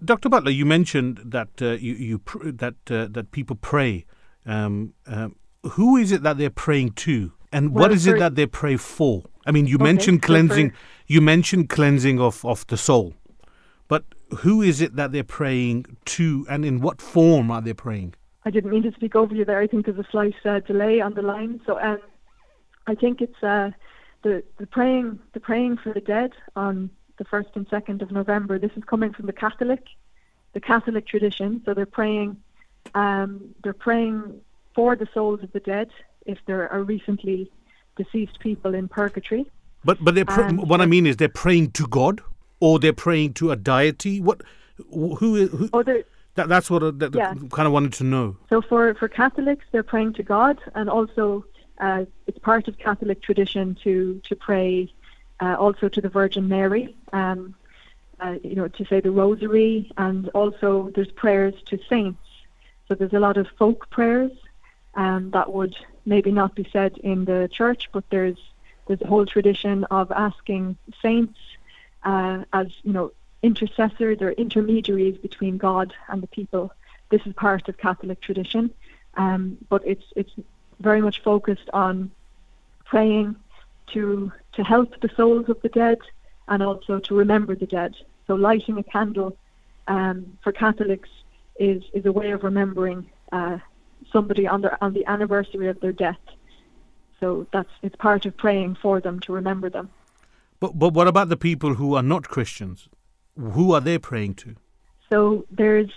Dr. Butler, you mentioned that uh, you, you pr- that uh, that people pray. Um, um, who is it that they're praying to, and what Well, is it that they pray for? I mean, you Okay, mentioned so cleansing. for- You mentioned cleansing of, of the soul, but who is it that they're praying to, and in what form are they praying? I didn't mean to speak over you there. I think there's a slight uh, delay on the line. So um, I think it's uh, the the praying the praying for the dead on the first and second of November. This is coming from the Catholic, the Catholic tradition. So they're praying, um, they're praying for the souls of the dead if there are recently deceased people in purgatory. But but they're pr- what I mean is they're praying to God, or they're praying to a deity. What who who? Oh, that, that's what I, that, Yeah. kind of wanted to know. So for, for Catholics, they're praying to God, and also uh, it's part of Catholic tradition to to pray uh, also to the Virgin Mary, um, uh, you know, to say the Rosary, and also there's prayers to saints. So there's a lot of folk prayers um, that would maybe not be said in the church, but there's there's a whole tradition of asking saints uh, as you know intercessors or intermediaries between God and the people. This is part of Catholic tradition, um, but it's it's very much focused on praying to to help the souls of the dead and also to remember the dead. So lighting a candle um, for Catholics is is a way of remembering uh, somebody on their on the anniversary of their death. So that's it's part of praying for them to remember them. But but what about the people who are not Christians? Who are they praying to? So there's,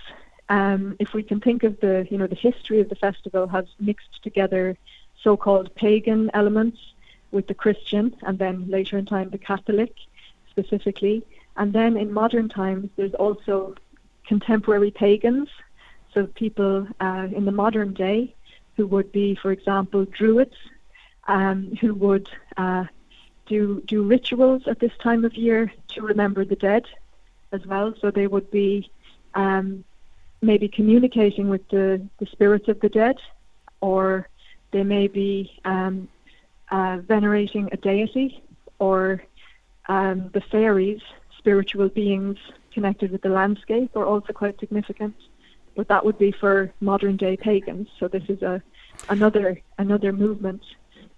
um, if we can think of the, you know, the history of the festival has mixed together so-called pagan elements with the Christian, and then later in time the Catholic, specifically, and then in modern times there's also contemporary pagans, so people uh, in the modern day who would be, for example, Druids, um, who would uh, do do rituals at this time of year to remember the dead as well. So they would be um, maybe communicating with the, the spirits of the dead, or they may be um, uh, venerating a deity, or um, the fairies, spiritual beings connected with the landscape, are also quite significant. But that would be for modern day pagans. So this is a another another movement,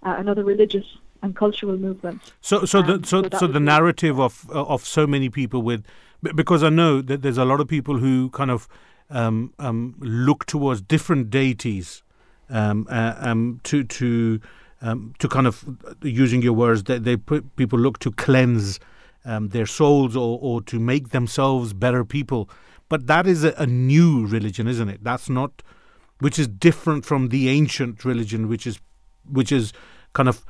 uh, another religious and cultural movements. So so the Um, so so so the narrative of of so many people with because I know that there's a lot of people who kind of um, um, look towards different deities um, uh, um, to to um, to kind of using your words that they put, people look to cleanse um, their souls or or to make themselves better people. But that is a, a new religion, isn't it? That's not which is different from the ancient religion, which is which is kind of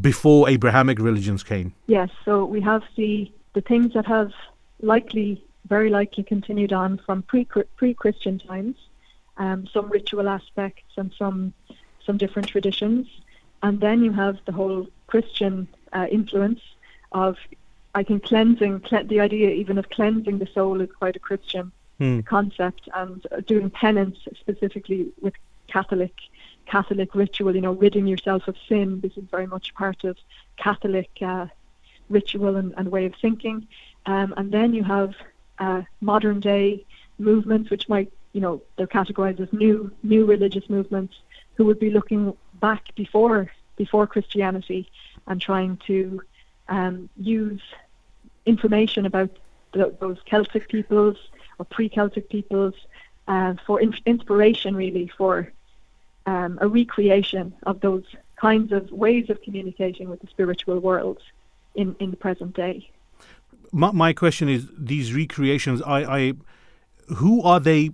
before Abrahamic religions came. Yes, so we have the the things that have likely, very likely, continued on from pre Christian times, um, some ritual aspects and some some different traditions, and then you have the whole Christian uh, influence of, I think, cleansing. Cle- the idea even of cleansing the soul is quite a Christian Hmm. concept, and doing penance specifically with Catholic Catholic ritual. You know, ridding yourself of sin. This is very much part of Catholic uh, ritual and, and way of thinking. Um, and then you have uh, modern day movements, which might, you know, they're categorized as new new religious movements, who would be looking back before before Christianity and trying to um, use information about the, those Celtic peoples or pre-Celtic peoples uh, for in- inspiration, really, for um, a recreation of those kinds of ways of communicating with the spiritual world in, in the present day. My, my question is: these recreations, I, I, who are they?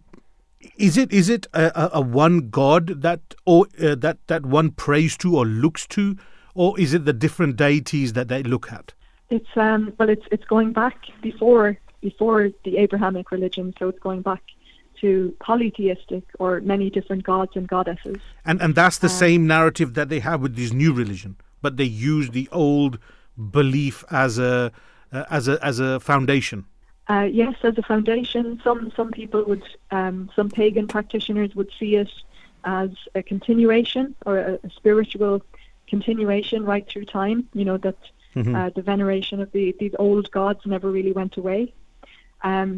Is it is it a, a, one God that or uh, that that one prays to or looks to, or is it the different deities that they look at? It's um well it's it's going back before before the Abrahamic religion, so it's going back to polytheistic or many different gods and goddesses. And and that's the Um, same narrative that they have with this new religion, but they use the old belief as a uh, as a as a foundation. Uh, yes, as a foundation, some some people would, um, some pagan practitioners would see it as a continuation or a, a spiritual continuation right through time. You know that Mhm. uh, the veneration of the these old gods never really went away, um,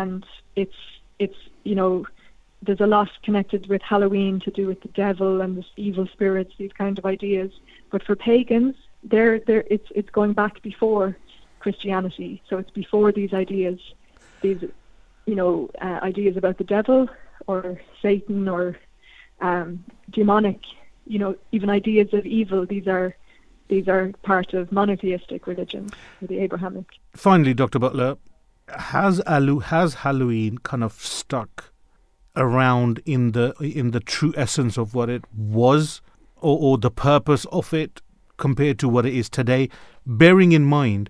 and it's it's you know there's a lot connected with Halloween to do with the devil and the evil spirits, these kind of ideas. But for pagans, they're, they're, it's it's going back before Christianity, so it's before these ideas, these you know uh, ideas about the devil or Satan or um, demonic, you know even ideas of evil. These are these are part of monotheistic religions, or the Abrahamic. Finally, Doctor Butler, has Alu has Halloween kind of stuck around in the in the true essence of what it was, or, or the purpose of it compared to what it is today, bearing in mind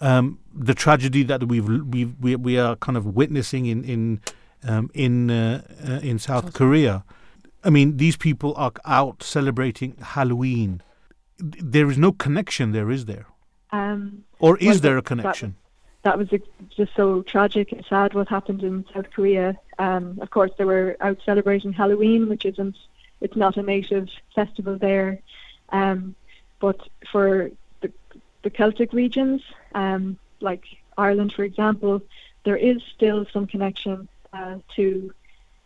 um, the tragedy that we've we've we, we are kind of witnessing in in um, in uh, uh, in South Korea. I mean, these people are out celebrating Halloween. There is no connection there, is there? Um, Or is well, there a connection? That, was just so tragic and sad what happened in South Korea. Um, of course, they were out celebrating Halloween, which isn't, it's not a native festival there. Um, but for the, the Celtic regions, um, like Ireland, for example, there is still some connection uh, to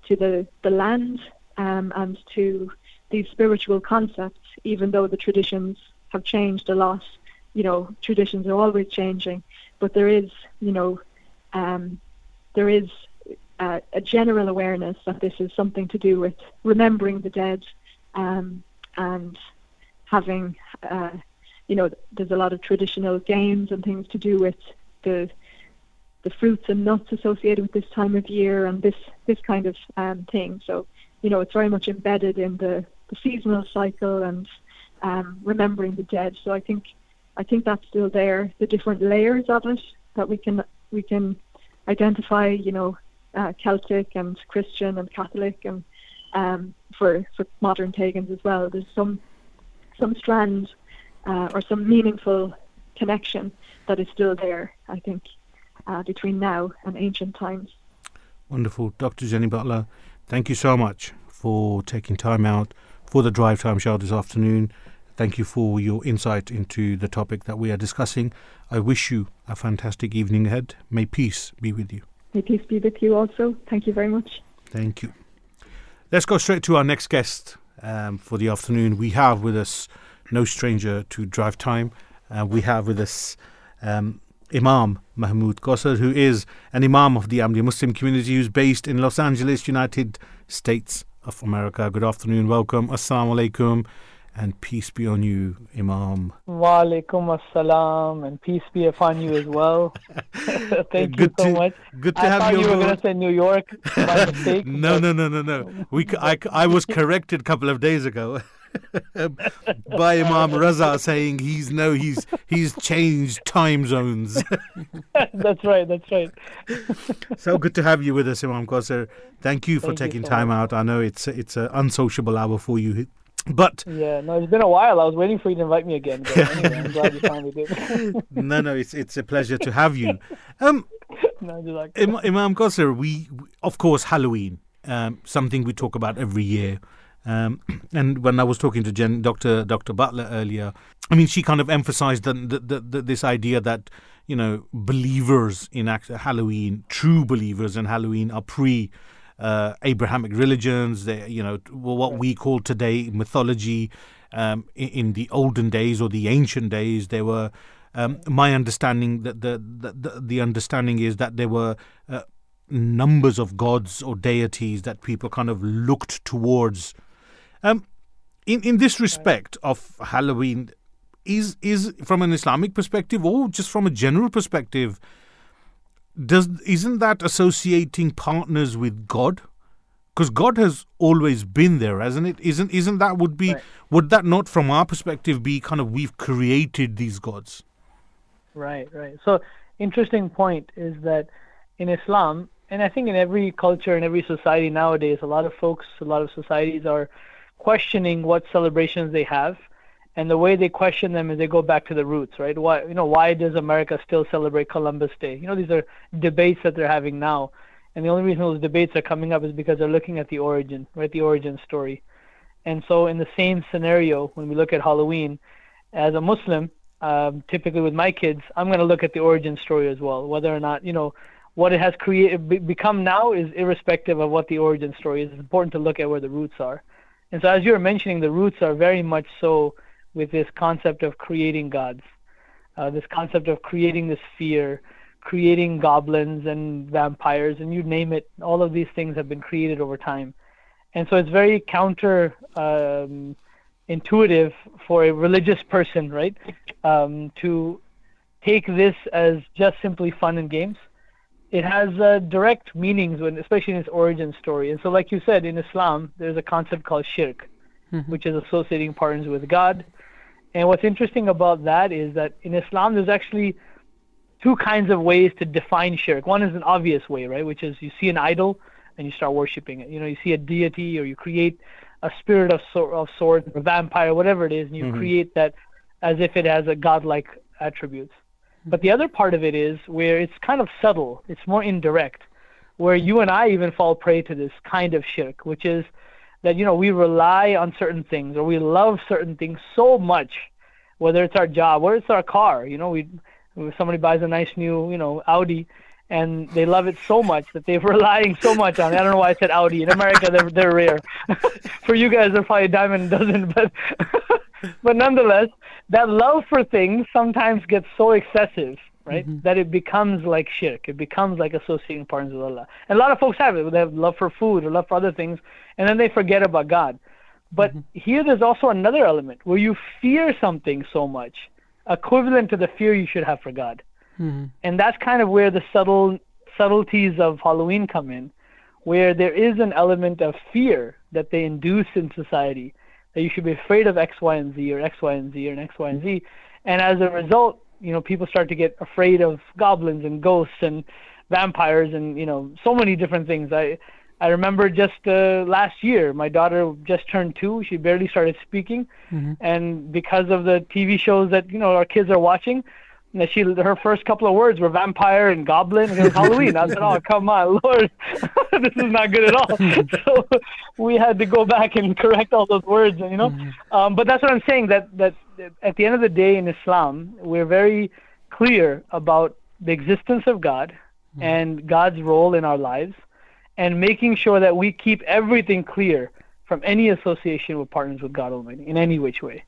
to the the land um, and to these spiritual concepts, even though the traditions have changed a lot. You know, traditions are always changing, but there is, you know, um, there is uh, a general awareness that this is something to do with remembering the dead um, and having, uh, you know, there's a lot of traditional games and things to do with the the fruits and nuts associated with this time of year and this this kind of um, thing. So, you know, it's very much embedded in the, the seasonal cycle and um, remembering the dead. So I think I think that's still there. The different layers of it that we can we can identify. You know, uh, Celtic and Christian and Catholic and um, for for modern pagans as well. There's some some strand uh, or some meaningful connection that is still there. I think uh, between now and ancient times. Wonderful. Dr. Jenny Butler, thank you so much for taking time out for the Drive Time show this afternoon. Thank you for your insight into the topic that we are discussing. I wish you a fantastic evening ahead. May peace be with you. May peace be with you also. Thank you very much. Thank you. Let's go straight to our next guest um, for the afternoon. We have with us no stranger to Drive Time. Uh, we have with us um, Imam Mahmoud Qasr, who is an Imam of the Ahmadiyya Muslim community who's based in Los Angeles, United States of America. Good afternoon, welcome, Assalamu alaikum, and peace be on you, Imam. Wa alaikum assalam and peace be upon you as well. Thank Good you so to- much. good to I have thought you you were going to say New York by mistake. No, no, no, no, no. We, I, I was corrected a couple of days ago by Imam Raza saying he's no, he's he's changed time zones. that's right, that's right. so good to have you with us, Imam Qasr. Thank you for Thank you taking so time out. I know it's it's an unsociable hour for you, but Yeah, no, it's been a while. I was waiting for you to invite me again. But anyway, I'm glad you finally did. no, no, it's it's a pleasure to have you. Um, no, like Im- Imam Qasr, we of course Halloween, um, something we talk about every year. Um, and when I was talking to Jen, Dr. Dr. Butler earlier, I mean, she kind of emphasized that, that, that this idea that you know believers in Halloween, true believers in Halloween, are pre uh, Abrahamic religions. They, you know, what we call today mythology. Um, in, in the olden days or the ancient days, there were. Um, my understanding that the, the the the understanding is that there were uh, numbers of gods or deities that people kind of looked towards. Um, in in this respect of Halloween, is is from an Islamic perspective or just from a general perspective, does isn't that associating partners with God? Because God has always been there, hasn't it? Isn't isn't that would be would that not, from our perspective, be kind of we've created these gods? Right, right. So interesting point is that in Islam, and I think in every culture and every society nowadays, a lot of folks, a lot of societies are questioning what celebrations they have, and the way they question them is they go back to the roots, right? Why, you know, why does America still celebrate Columbus Day? You know, these are debates that they're having now, and the only reason those debates are coming up is because they're looking at the origin, right? The origin story. And so, in the same scenario, when we look at Halloween, as a Muslim, um, typically with my kids, I'm going to look at the origin story as well. Whether or not, you know, what it has created, be, become now is irrespective of what the origin story is. It's important to look at where the roots are. And so, as you were mentioning, the roots are very much so with this concept of creating gods, uh, this concept of creating this fear, creating goblins and vampires, and you name it. All of these things have been created over time. And so, it's very counter. Um, intuitive for a religious person, right? Um, to take this as just simply fun and games. It has uh, direct meanings, when, especially in its origin story. And so, like you said, in Islam, there's a concept called shirk, Mm-hmm. which is associating partners with God. And what's interesting about that is that in Islam, there's actually two kinds of ways to define shirk. One is an obvious way, right? Which is you see an idol and you start worshiping it. You know, you see a deity or you create a spirit of, sor- of sorts, a vampire, whatever it is, and you Mhm. create that as if it has a godlike attributes. But the other part of it is where it's kind of subtle, it's more indirect, where you and I even fall prey to this kind of shirk, which is that you know we rely on certain things or we love certain things so much, whether it's our job or it's our car. You know, we somebody buys a nice new you know Audi, and they love it so much that they're relying so much on it. I don't know why I said Audi. In America, they're they're rare. For you guys, they're probably a dime dozen, but but nonetheless, that love for things sometimes gets so excessive, right, mm-hmm. that it becomes like shirk. It becomes like associating partners with Allah. And a lot of folks have it. They have love for food or love for other things, and then they forget about God. But mm-hmm. here, there's also another element where you fear something so much, equivalent to the fear you should have for God. Mm-hmm. And that's kind of where the subtle subtleties of Halloween come in, where there is an element of fear that they induce in society that you should be afraid of X, Y, and Z or X, Y, and Z or X, Y, and Z. And as a result, you know, people start to get afraid of goblins and ghosts and vampires and, you know, so many different things. I I remember just uh, last year, my daughter just turned two. She barely started speaking, and because of the TV shows that you know our kids are watching, know, she her first couple of words were vampire and goblin and Halloween. I said, "Oh, come on, Lord, this is not good at all." so we had to go back and correct all those words, and you know. Um, but that's what I'm saying. That that at the end of the day, in Islam, we're very clear about the existence of God and God's role in our lives, and making sure that we keep everything clear from any association with partners with God Almighty in any which way.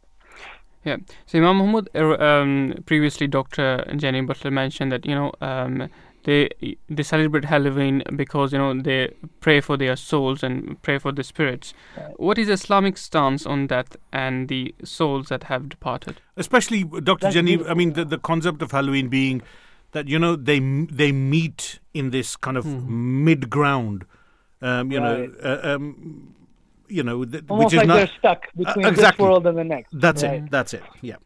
Yeah. So Imam Muhammad, uh, um, previously Dr. Jenny Butler mentioned that you know um, they they celebrate Halloween because you know they pray for their souls and pray for the spirits. What is Islamic stance on that and the souls that have departed? especially Dr. That's Jenny. I mean, the, the concept of Halloween being that you know they they meet in this kind of Hmm. mid ground. Um, you Right. know, uh, um, you know, th- Almost which is like not they're stuck Uh, between exactly. this world and the next. That's Right. it. That's it. Yeah.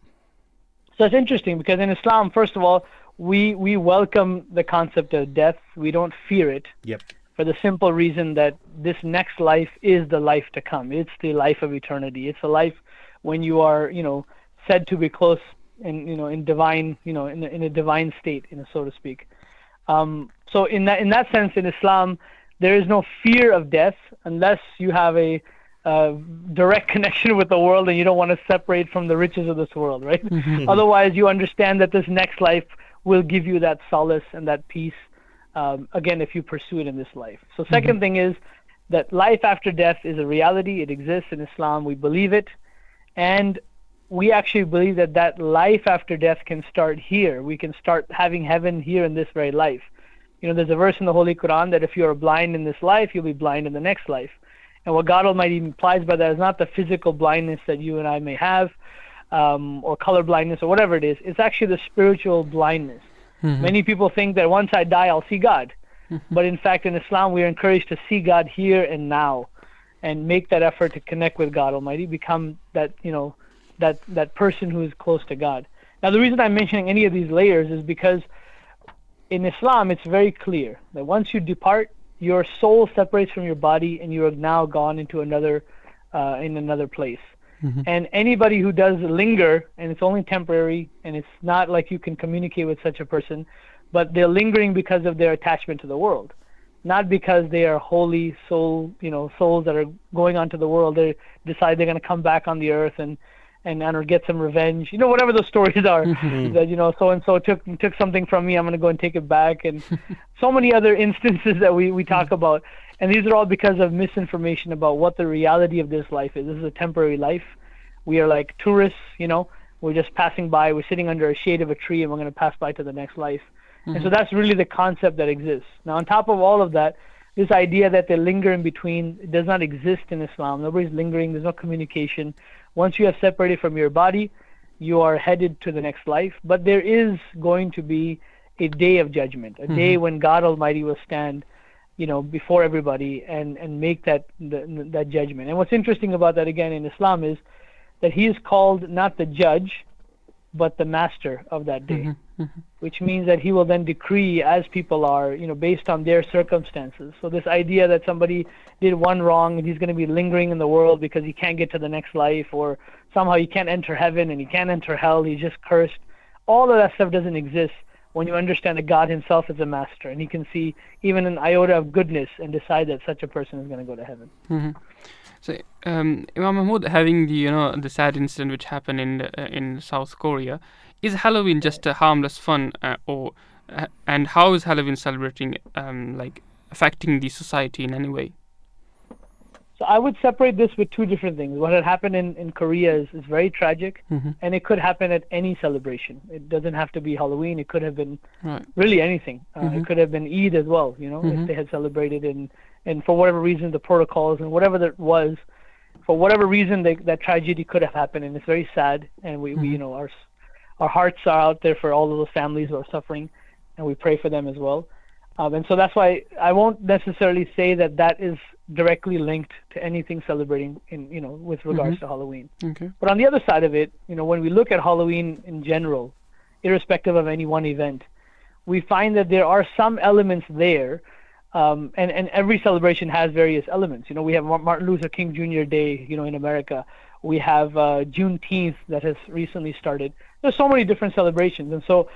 So it's interesting because in Islam, first of all, we we welcome the concept of death. We don't fear it Yep. for the simple reason that this next life is the life to come. It's the life of eternity. It's a life when you are, you know, said to be close and you know, in divine, you know, in a, in a divine state, you know, so to speak. Um, so in that in that sense, in Islam, there is no fear of death unless you have a uh, direct connection with the world and you don't want to separate from the riches of this world, right? Mhm. Otherwise, you understand that this next life will give you that solace and that peace. Um, again, if you pursue it in this life. So, 2nd thing is that life after death is a reality. It exists in Islam. We believe it, and we actually believe that that life after death can start here. We can start having heaven here in this very life. You know, there's a verse in the Holy Quran that if you are blind in this life, you'll be blind in the next life. And what God Almighty implies by that is not the physical blindness that you and I may have, um, or color blindness, or whatever it is. It's actually the spiritual blindness. Mhm. Many people think that once I die, I'll see God. But in fact, in Islam, we are encouraged to see God here and now, and make that effort to connect with God Almighty, become that you know, that that person who is close to God. Now, the reason I'm mentioning any of these layers is because in Islam, it's very clear that once you depart, your soul separates from your body, and you have now gone into another, uh, in another place. And anybody who does linger, and it's only temporary, and it's not like you can communicate with such a person, but they're lingering because of their attachment to the world, not because they are holy soul, you know, souls that are going onto the world. They decide they're going to come back on the earth and and and or get some revenge, you know, whatever those stories are. that you know, so and so took took something from me, I'm going to go and take it back, and so many other instances that we we talk about. And these are all because of misinformation about what the reality of this life is. This is a temporary life. We are like tourists, you know. We're just passing by. We're sitting under a shade of a tree, and we're going to pass by to the next life. And so Mhm. that's really the concept that exists. Now, on top of all of that, this idea that they linger in between does not exist in Islam. Nobody's lingering. There's no communication. Once you have separated from your body, you are headed to the next life. But there is going to be a day of judgment, a day Mhm. when God Almighty will stand, you know, before everybody and and make that the, that judgment. And what's interesting about that again in Islam is that He is called not the judge, but the master of that day which means that he will then decree as people are, you know, based on their circumstances. So this idea that somebody did one wrong and he's going to be lingering in the world because he can't get to the next life, or somehow he can't enter heaven and he can't enter hell, he's just cursed. All of that stuff doesn't exist when you understand that God Himself is a master and He can see even an iota of goodness and decide that such a person is going to go to heaven. Mm-hmm. So, um, Imam Mahmood, having the you know the sad incident which happened in the, uh, in South Korea, is Halloween just a harmless fun, uh, or uh, and how is Halloween celebrating um, like affecting the society in any way? So I would separate this with two different things. What had happened in, in Korea is, is very tragic, Mhm. and it could happen at any celebration. It doesn't have to be Halloween. It could have been Right. really anything. Uh, Mhm. It could have been Eid as well. You know, Mhm. if they had celebrated and and for whatever reason the protocols and whatever that was, for whatever reason they, that tragedy could have happened, and it's very sad. And we, we you know our our hearts are out there for all of those families who are suffering, and we pray for them as well. Um, and so that's why I won't necessarily say that that is directly linked to anything celebrating in you know with regards Mhm. to Halloween. Okay. But on the other side of it, you know, when we look at Halloween in general, irrespective of any one event, we find that there are some elements there, um, and and every celebration has various elements. You know, we have Martin Luther King Jr. Day, you know, in America. We have uh, Juneteenth that has recently started. There's so many different celebrations, and so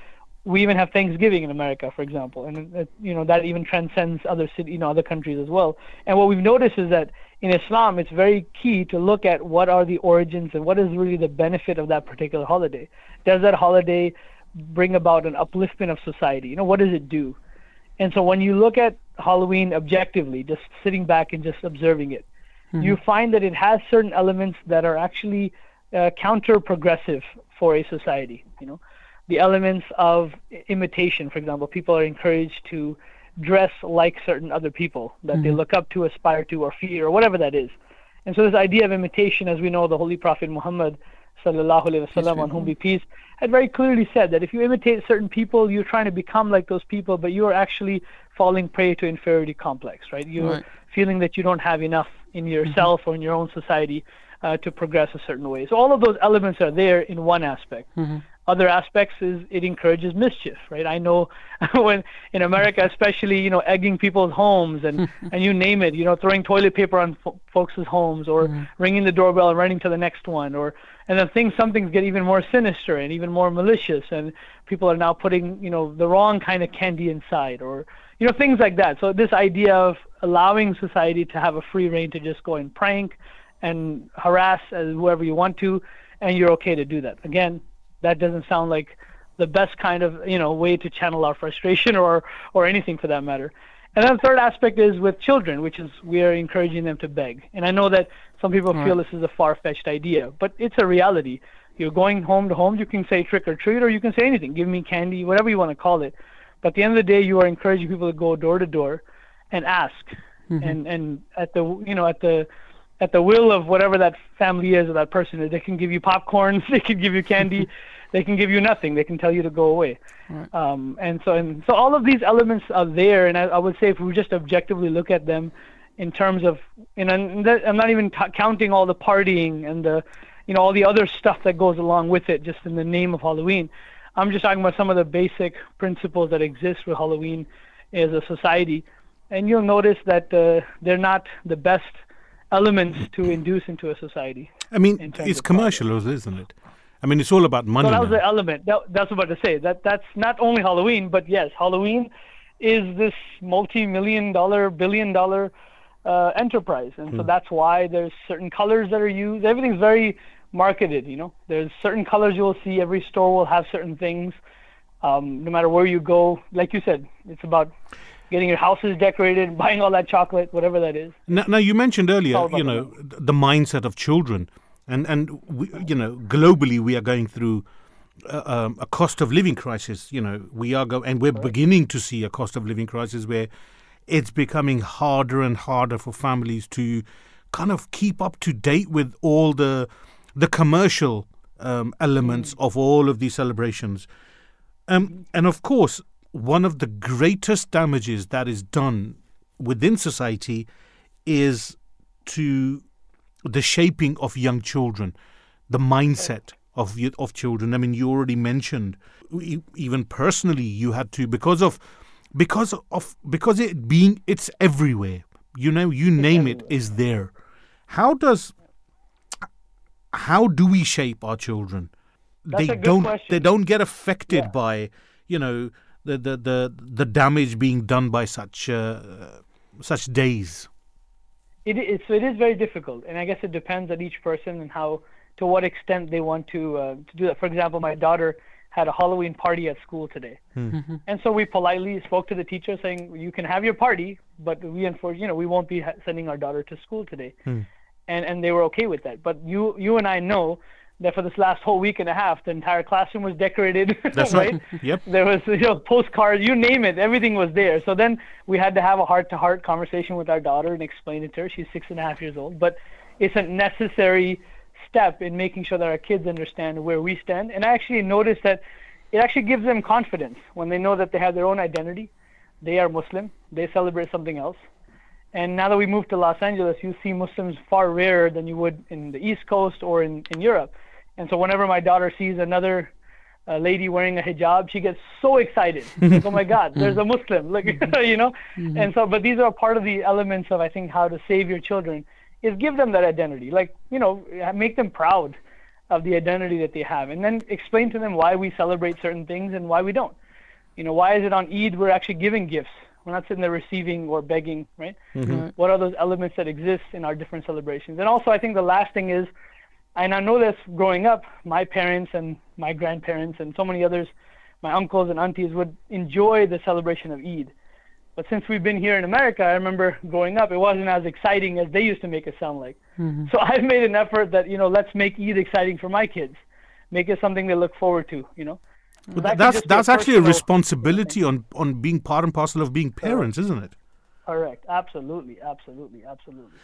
we even have Thanksgiving in America, for example, and uh, you know that even transcends other city, you know, other countries as well. And what we've noticed is that in Islam, it's very key to look at what are the origins and what is really the benefit of that particular holiday. Does that holiday bring about an upliftment of society? You know, what does it do? And so when you look at Halloween objectively, just sitting back and just observing it, you find that it has certain elements that are actually uh, counter progressive for a society. You know, the elements of imitation, for example, people are encouraged to dress like certain other people that they Mhm. look up to, aspire to, or fear, or whatever that is. And so this idea of imitation, as we know, the Holy Prophet Muhammad sallallahu alaihi wasallam, on whom be peace, had very clearly said that if you imitate certain people, you're trying to become like those people, but you are actually falling prey to inferiority complex, right? You're Right. feeling that you don't have enough in yourself or in your own society uh, to progress a certain way. So all of those elements are there in one aspect. Mhm. Other aspects is it encourages mischief, right? I know when in America, especially, you know, egging people's homes and and you name it, you know, throwing toilet paper on fo- folks' homes or ringing the doorbell and running to the next one, or and then things some things get even more sinister and even more malicious, and people are now putting you know the wrong kind of candy inside, or you know things like that. So this idea of allowing society to have a free rein to just go and prank and harass uh, whoever you want to, and you're okay to do that. Again, that doesn't sound like the best kind of you know way to channel our frustration or or anything for that matter. And then the third aspect is with children, which is we are encouraging them to beg. And I know that some people feel this is a far-fetched idea, but it's a reality. You're going home to home, you can say trick or treat, or you can say anything. Give me candy, whatever you want to call it. But at the end of the day, you are encouraging people to go door to door and ask, Mhm. and and at the you know at the at the will of whatever that family is or that person is, they can give you popcorn, they can give you candy, they can give you nothing, they can tell you to go away. Right. Um, and so and so all of these elements are there, and I, I would say if we just objectively look at them in terms of you know and that, I'm not even t- counting all the partying and the you know all the other stuff that goes along with it just in the name of Halloween. I'm just talking about some of the basic principles that exist with Halloween as a society, and you'll notice that uh, they're not the best elements to induce into a society. I mean, it's of commercial, isn't it? I mean, it's all about money. so that was now. the element. That, that's what I was about to say. That that's not only Halloween, but yes, Halloween is this multi-million dollar, billion dollar uh, enterprise, and so Hmm. that's why there's certain colors that are used. Everything's very marketed. You know, there's certain colors you'll see. Every store will have certain things. Um, no matter where you go, like you said, it's about getting your houses decorated, buying all that chocolate, whatever that is. Now, now you mentioned earlier, you know, th- the mindset of children, and and we, you know, globally we are going through uh, um, a cost of living crisis. You know, we are go and we're beginning to see a cost of living crisis where it's becoming harder and harder for families to kind of keep up to date with all the the commercial um, elements of all of these celebrations. Um, and of course, one of the greatest damages that is done within society is to the shaping of young children, the mindset of of children. I mean, you already mentioned even personally you had to because of because of because it being it's everywhere. You know, you name it is there. How does how do we shape our children? That's they don't question. they don't get affected by you know the the the, the damage being done by such uh, such days. It is so it is very difficult, and I guess it depends on each person and how to what extent they want to uh, to do that. For example, my daughter had a Halloween party at school today, and so we politely spoke to the teacher saying, "You can have your party, but we unfortunately, you know, we won't be ha- sending our daughter to school today." and and they were okay with that. But you you and I know that for this last whole week and a half, the entire classroom was decorated. That's right. Yep. There was you know postcards, you name it, everything was there. So then we had to have a heart-to-heart conversation with our daughter and explain it to her. She's six and a half years old, but it's a necessary step in making sure that our kids understand where we stand. And I actually noticed that it actually gives them confidence when they know that they have their own identity. They are Muslim. They celebrate something else. And now that we moved to Los Angeles, you see Muslims far rarer than you would in the East Coast or in, in Europe. And so whenever my daughter sees another uh, lady wearing a hijab, she gets so excited. like, oh my God, there's a Muslim. Like, you know? And so, but these are part of the elements of, I think, how to save your children is give them that identity. Like, you know, make them proud of the identity that they have. And then explain to them why we celebrate certain things and why we don't. You know, why is it on Eid we're actually giving gifts? We're not sitting there receiving or begging, right? Mhm. What are those elements that exist in our different celebrations? And also, I think the last thing is, and I know this growing up, my parents and my grandparents and so many others, my uncles and aunties would enjoy the celebration of Eid. But since we've been here in America, I remember growing up, it wasn't as exciting as they used to make it sound like. Mm-hmm. So I've made an effort that, you know, let's make Eid exciting for my kids. Make it something they look forward to, you know. So that that's that's actually a responsibility on on being part and parcel of being parents, isn't it? Correct. Absolutely. Absolutely. Absolutely.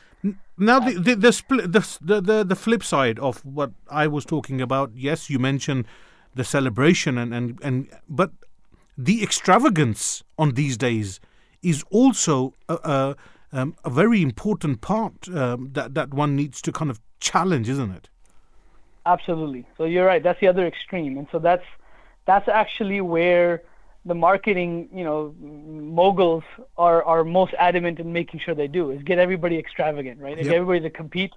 Now the the the, spli- the s- the the the flip side of what I was talking about. Yes, you mentioned the celebration and and and but the extravagance on these days is also a, a, um, a very important part um, that that one needs to kind of challenge, isn't it? Absolutely. So you're right. That's the other extreme, and so that's that's actually where the marketing, you know, moguls are are most adamant in making sure they do is get everybody extravagant, right? Get Yep. everybody to compete.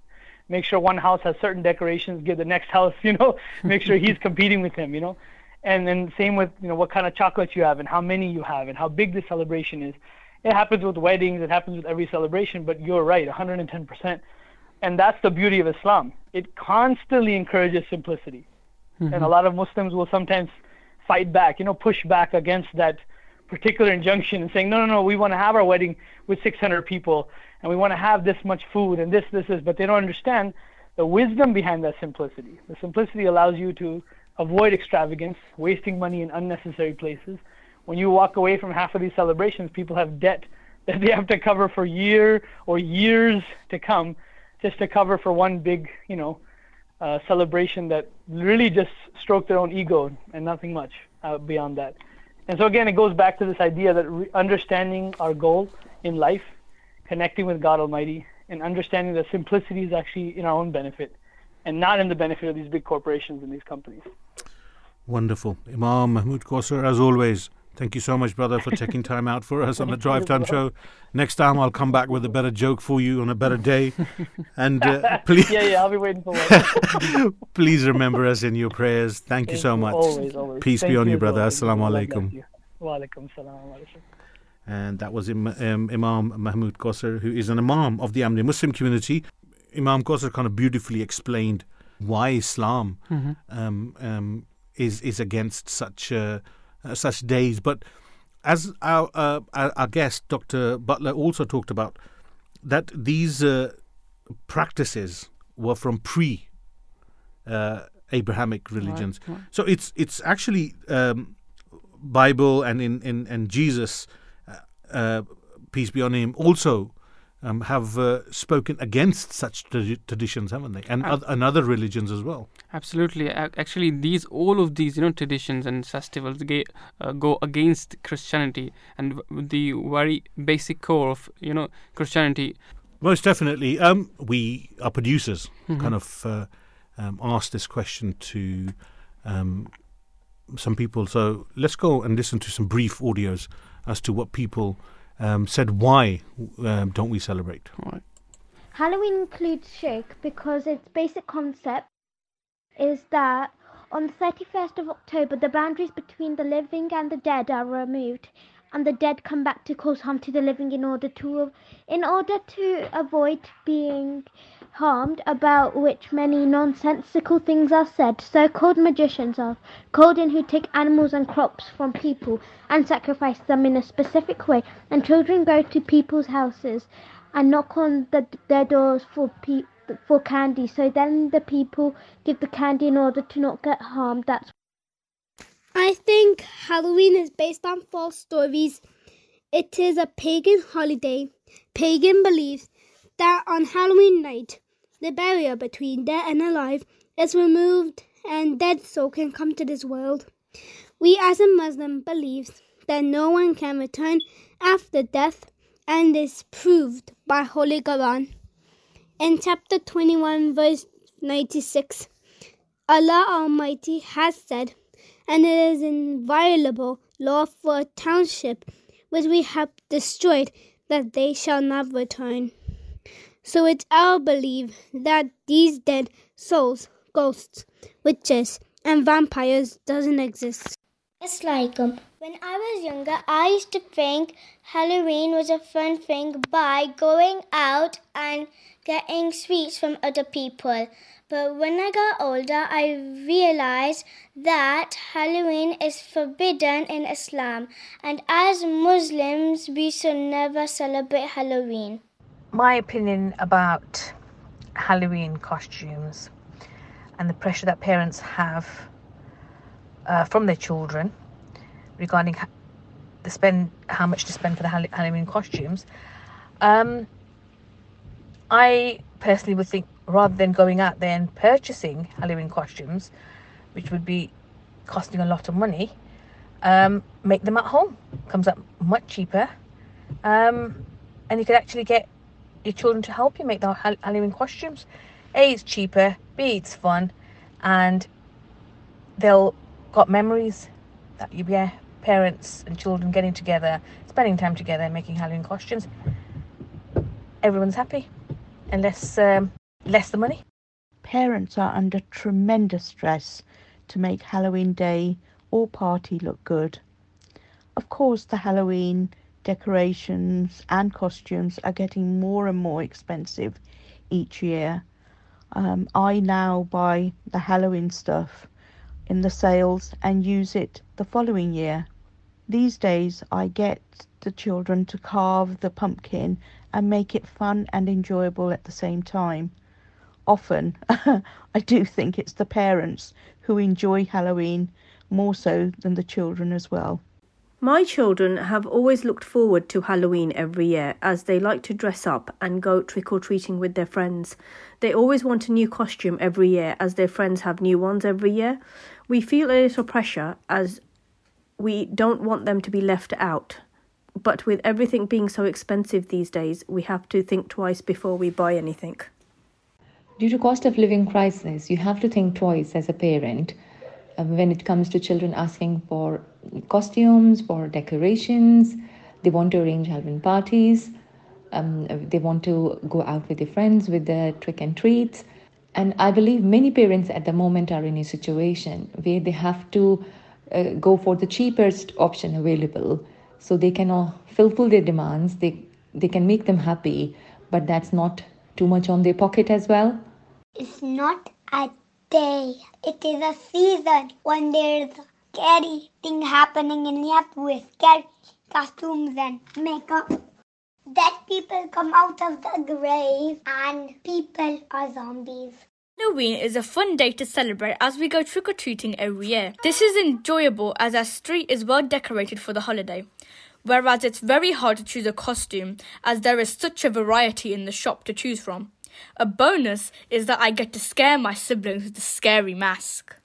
Make sure one house has certain decorations. Give the next house, you know, make sure he's competing with him, you know. And then same with you know what kind of chocolate you have and how many you have and how big the celebration is. It happens with weddings. It happens with every celebration. But you're right, 110 percent. And that's the beauty of Islam. It constantly encourages simplicity. Mm-hmm. And a lot of Muslims will sometimes fight back, you know, push back against that particular injunction and saying, no, no, no, we want to have our wedding with 600 people and we want to have this much food and this, this, this. But they don't understand the wisdom behind that simplicity. The simplicity allows you to avoid extravagance, wasting money in unnecessary places, when you walk away from half of these celebrations, people have debt that they have to cover for year or years to come, just to cover for one big, you know, uh, celebration that really just stroked their own ego and nothing much uh, beyond that. And so again, it goes back to this idea that re- understanding our goal in life, connecting with God Almighty, and understanding that simplicity is actually in our own benefit and not in the benefit of these big corporations and these companies. Wonderful. Imam Mahmoud Kausar, as always, thank you so much, brother, for taking time out for us on the Drive Time Show. Next time I'll come back with a better joke for you on a better day. And uh, please, yeah, yeah, I'll be waiting for one. please remember us in your prayers. Thank, you Thank so you. much. Always, always. Peace Thank be on you you, brother. Assalamu alaikum. you. Wa alaikum salam. And that was Im- um, Imam Mahmoud Kausar, who is an Imam of the Ahmadi Muslim community. Imam Kausar kind of beautifully explained why Islam Mhm. um, um, is is against such uh, uh, such days. But as our, uh, our our guest Dr. Butler also talked about, that these uh, practices were from pre uh, Abrahamic religions. right. So it's it's actually um, Bible and in in and Jesus, uh, uh, peace be on him, also um, have uh, spoken against such tradi- traditions, haven't they? And, oth- and other religions as well. Absolutely. Actually, these all of these you know traditions and festivals ga- uh, go against Christianity and the very basic core of you know Christianity. Most definitely. Um, we, our producers, Mhm. kind of uh, um, asked this question to um, some people. So let's go and listen to some brief audios as to what people um, said. Why um, don't we celebrate? Halloween includes shirk because its basic concept is that on the 31st of October, the boundaries between the living and the dead are removed, and the dead come back to cause harm to the living in order to in order to avoid being harmed about which many nonsensical things are said. So-called magicians are called in who take animals and crops from people and sacrifice them in a specific way, and children go to people's houses and knock on the, their doors for pe- for candy. So then the people give the candy in order to not get harmed. That's I think Halloween is based on false stories. It is a pagan holiday. Pagan believes that on Halloween night, the barrier between dead and alive is removed and dead soul can come to this world. We as a Muslim believes that no one can return after death and is proved by Holy Quran. In chapter 21 verse 96, Allah Almighty has said, and it is inviolable law for a township which we have destroyed that they shall not return. So it's our belief that these dead souls, ghosts, witches, and vampires doesn't exist. Assalamualaikum. When I was younger, I used to think Halloween was a fun thing by going out and getting sweets from other people. But when I got older, I realized that Halloween is forbidden in Islam, and as Muslims, we should never celebrate Halloween. My opinion about Halloween costumes and the pressure that parents have uh, from their children regarding the spend how much to spend for the Halloween costumes. Um, I personally would think rather than going out there and purchasing Halloween costumes, which would be costing a lot of money, um, make them at home. Comes up much cheaper, um, and you could actually get your children to help you make the Hall- Halloween costumes. A, it's cheaper. B, it's fun, and they'll got memories that you yeah, parents and children getting together, spending time together, making Halloween costumes. Everyone's happy, and less um, less the money. Parents are under tremendous stress to make Halloween Day or party look good. Of course, the Halloween decorations and costumes are getting more and more expensive each year. Um, I now buy the Halloween stuff in the sales and use it the following year. These days, I get the children to carve the pumpkin and make it fun and enjoyable at the same time. Often, I do think it's the parents who enjoy Halloween more so than the children as well. My children have always looked forward to Halloween every year as they like to dress up and go trick or treating with their friends. They always want a new costume every year as their friends have new ones every year. We feel a little pressure as we don't want them to be left out. But with everything being so expensive these days, we have to think twice before we buy anything. Due to cost of living crisis, you have to think twice as a parent when it comes to children asking for costumes, for decorations. They want to arrange Halloween parties. Um, they want to go out with their friends with the trick and treats. And I believe many parents at the moment are in a situation where they have to uh, go for the cheapest option available so they can uh, fulfill their demands. They, they can make them happy, but that's not too much on their pocket as well. It's not a day. It is a season when there's a scary thing happening have to wear scary costumes and makeup. Dead people come out of the grave and people are zombies. Halloween is a fun day to celebrate as we go trick or treating every year. This is enjoyable as our street is well decorated for the holiday. Whereas it's very hard to choose a costume as there is such a variety in the shop to choose from. A bonus is that I get to scare my siblings with a scary mask.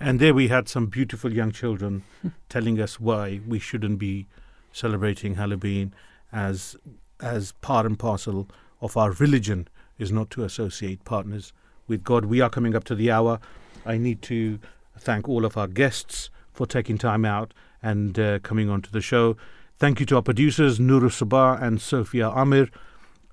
And there we had some beautiful young children telling us why we shouldn't be celebrating Halloween as as part and parcel of our religion is not to associate partners with God. We are coming up to the hour. I need to thank all of our guests for taking time out and uh, coming onto the show. Thank you to our producers, Nuru Sabah and Sophia Amir.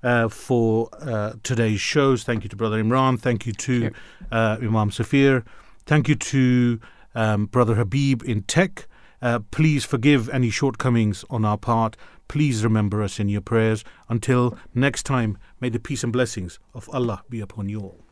Uh, for uh, today's shows. Thank you to Brother Imran. Thank you to uh, Imam Safir. Thank you to um, Brother Habib in tech. Uh, please forgive any shortcomings on our part. Please remember us in your prayers. Until next time, may the peace and blessings of Allah be upon you all.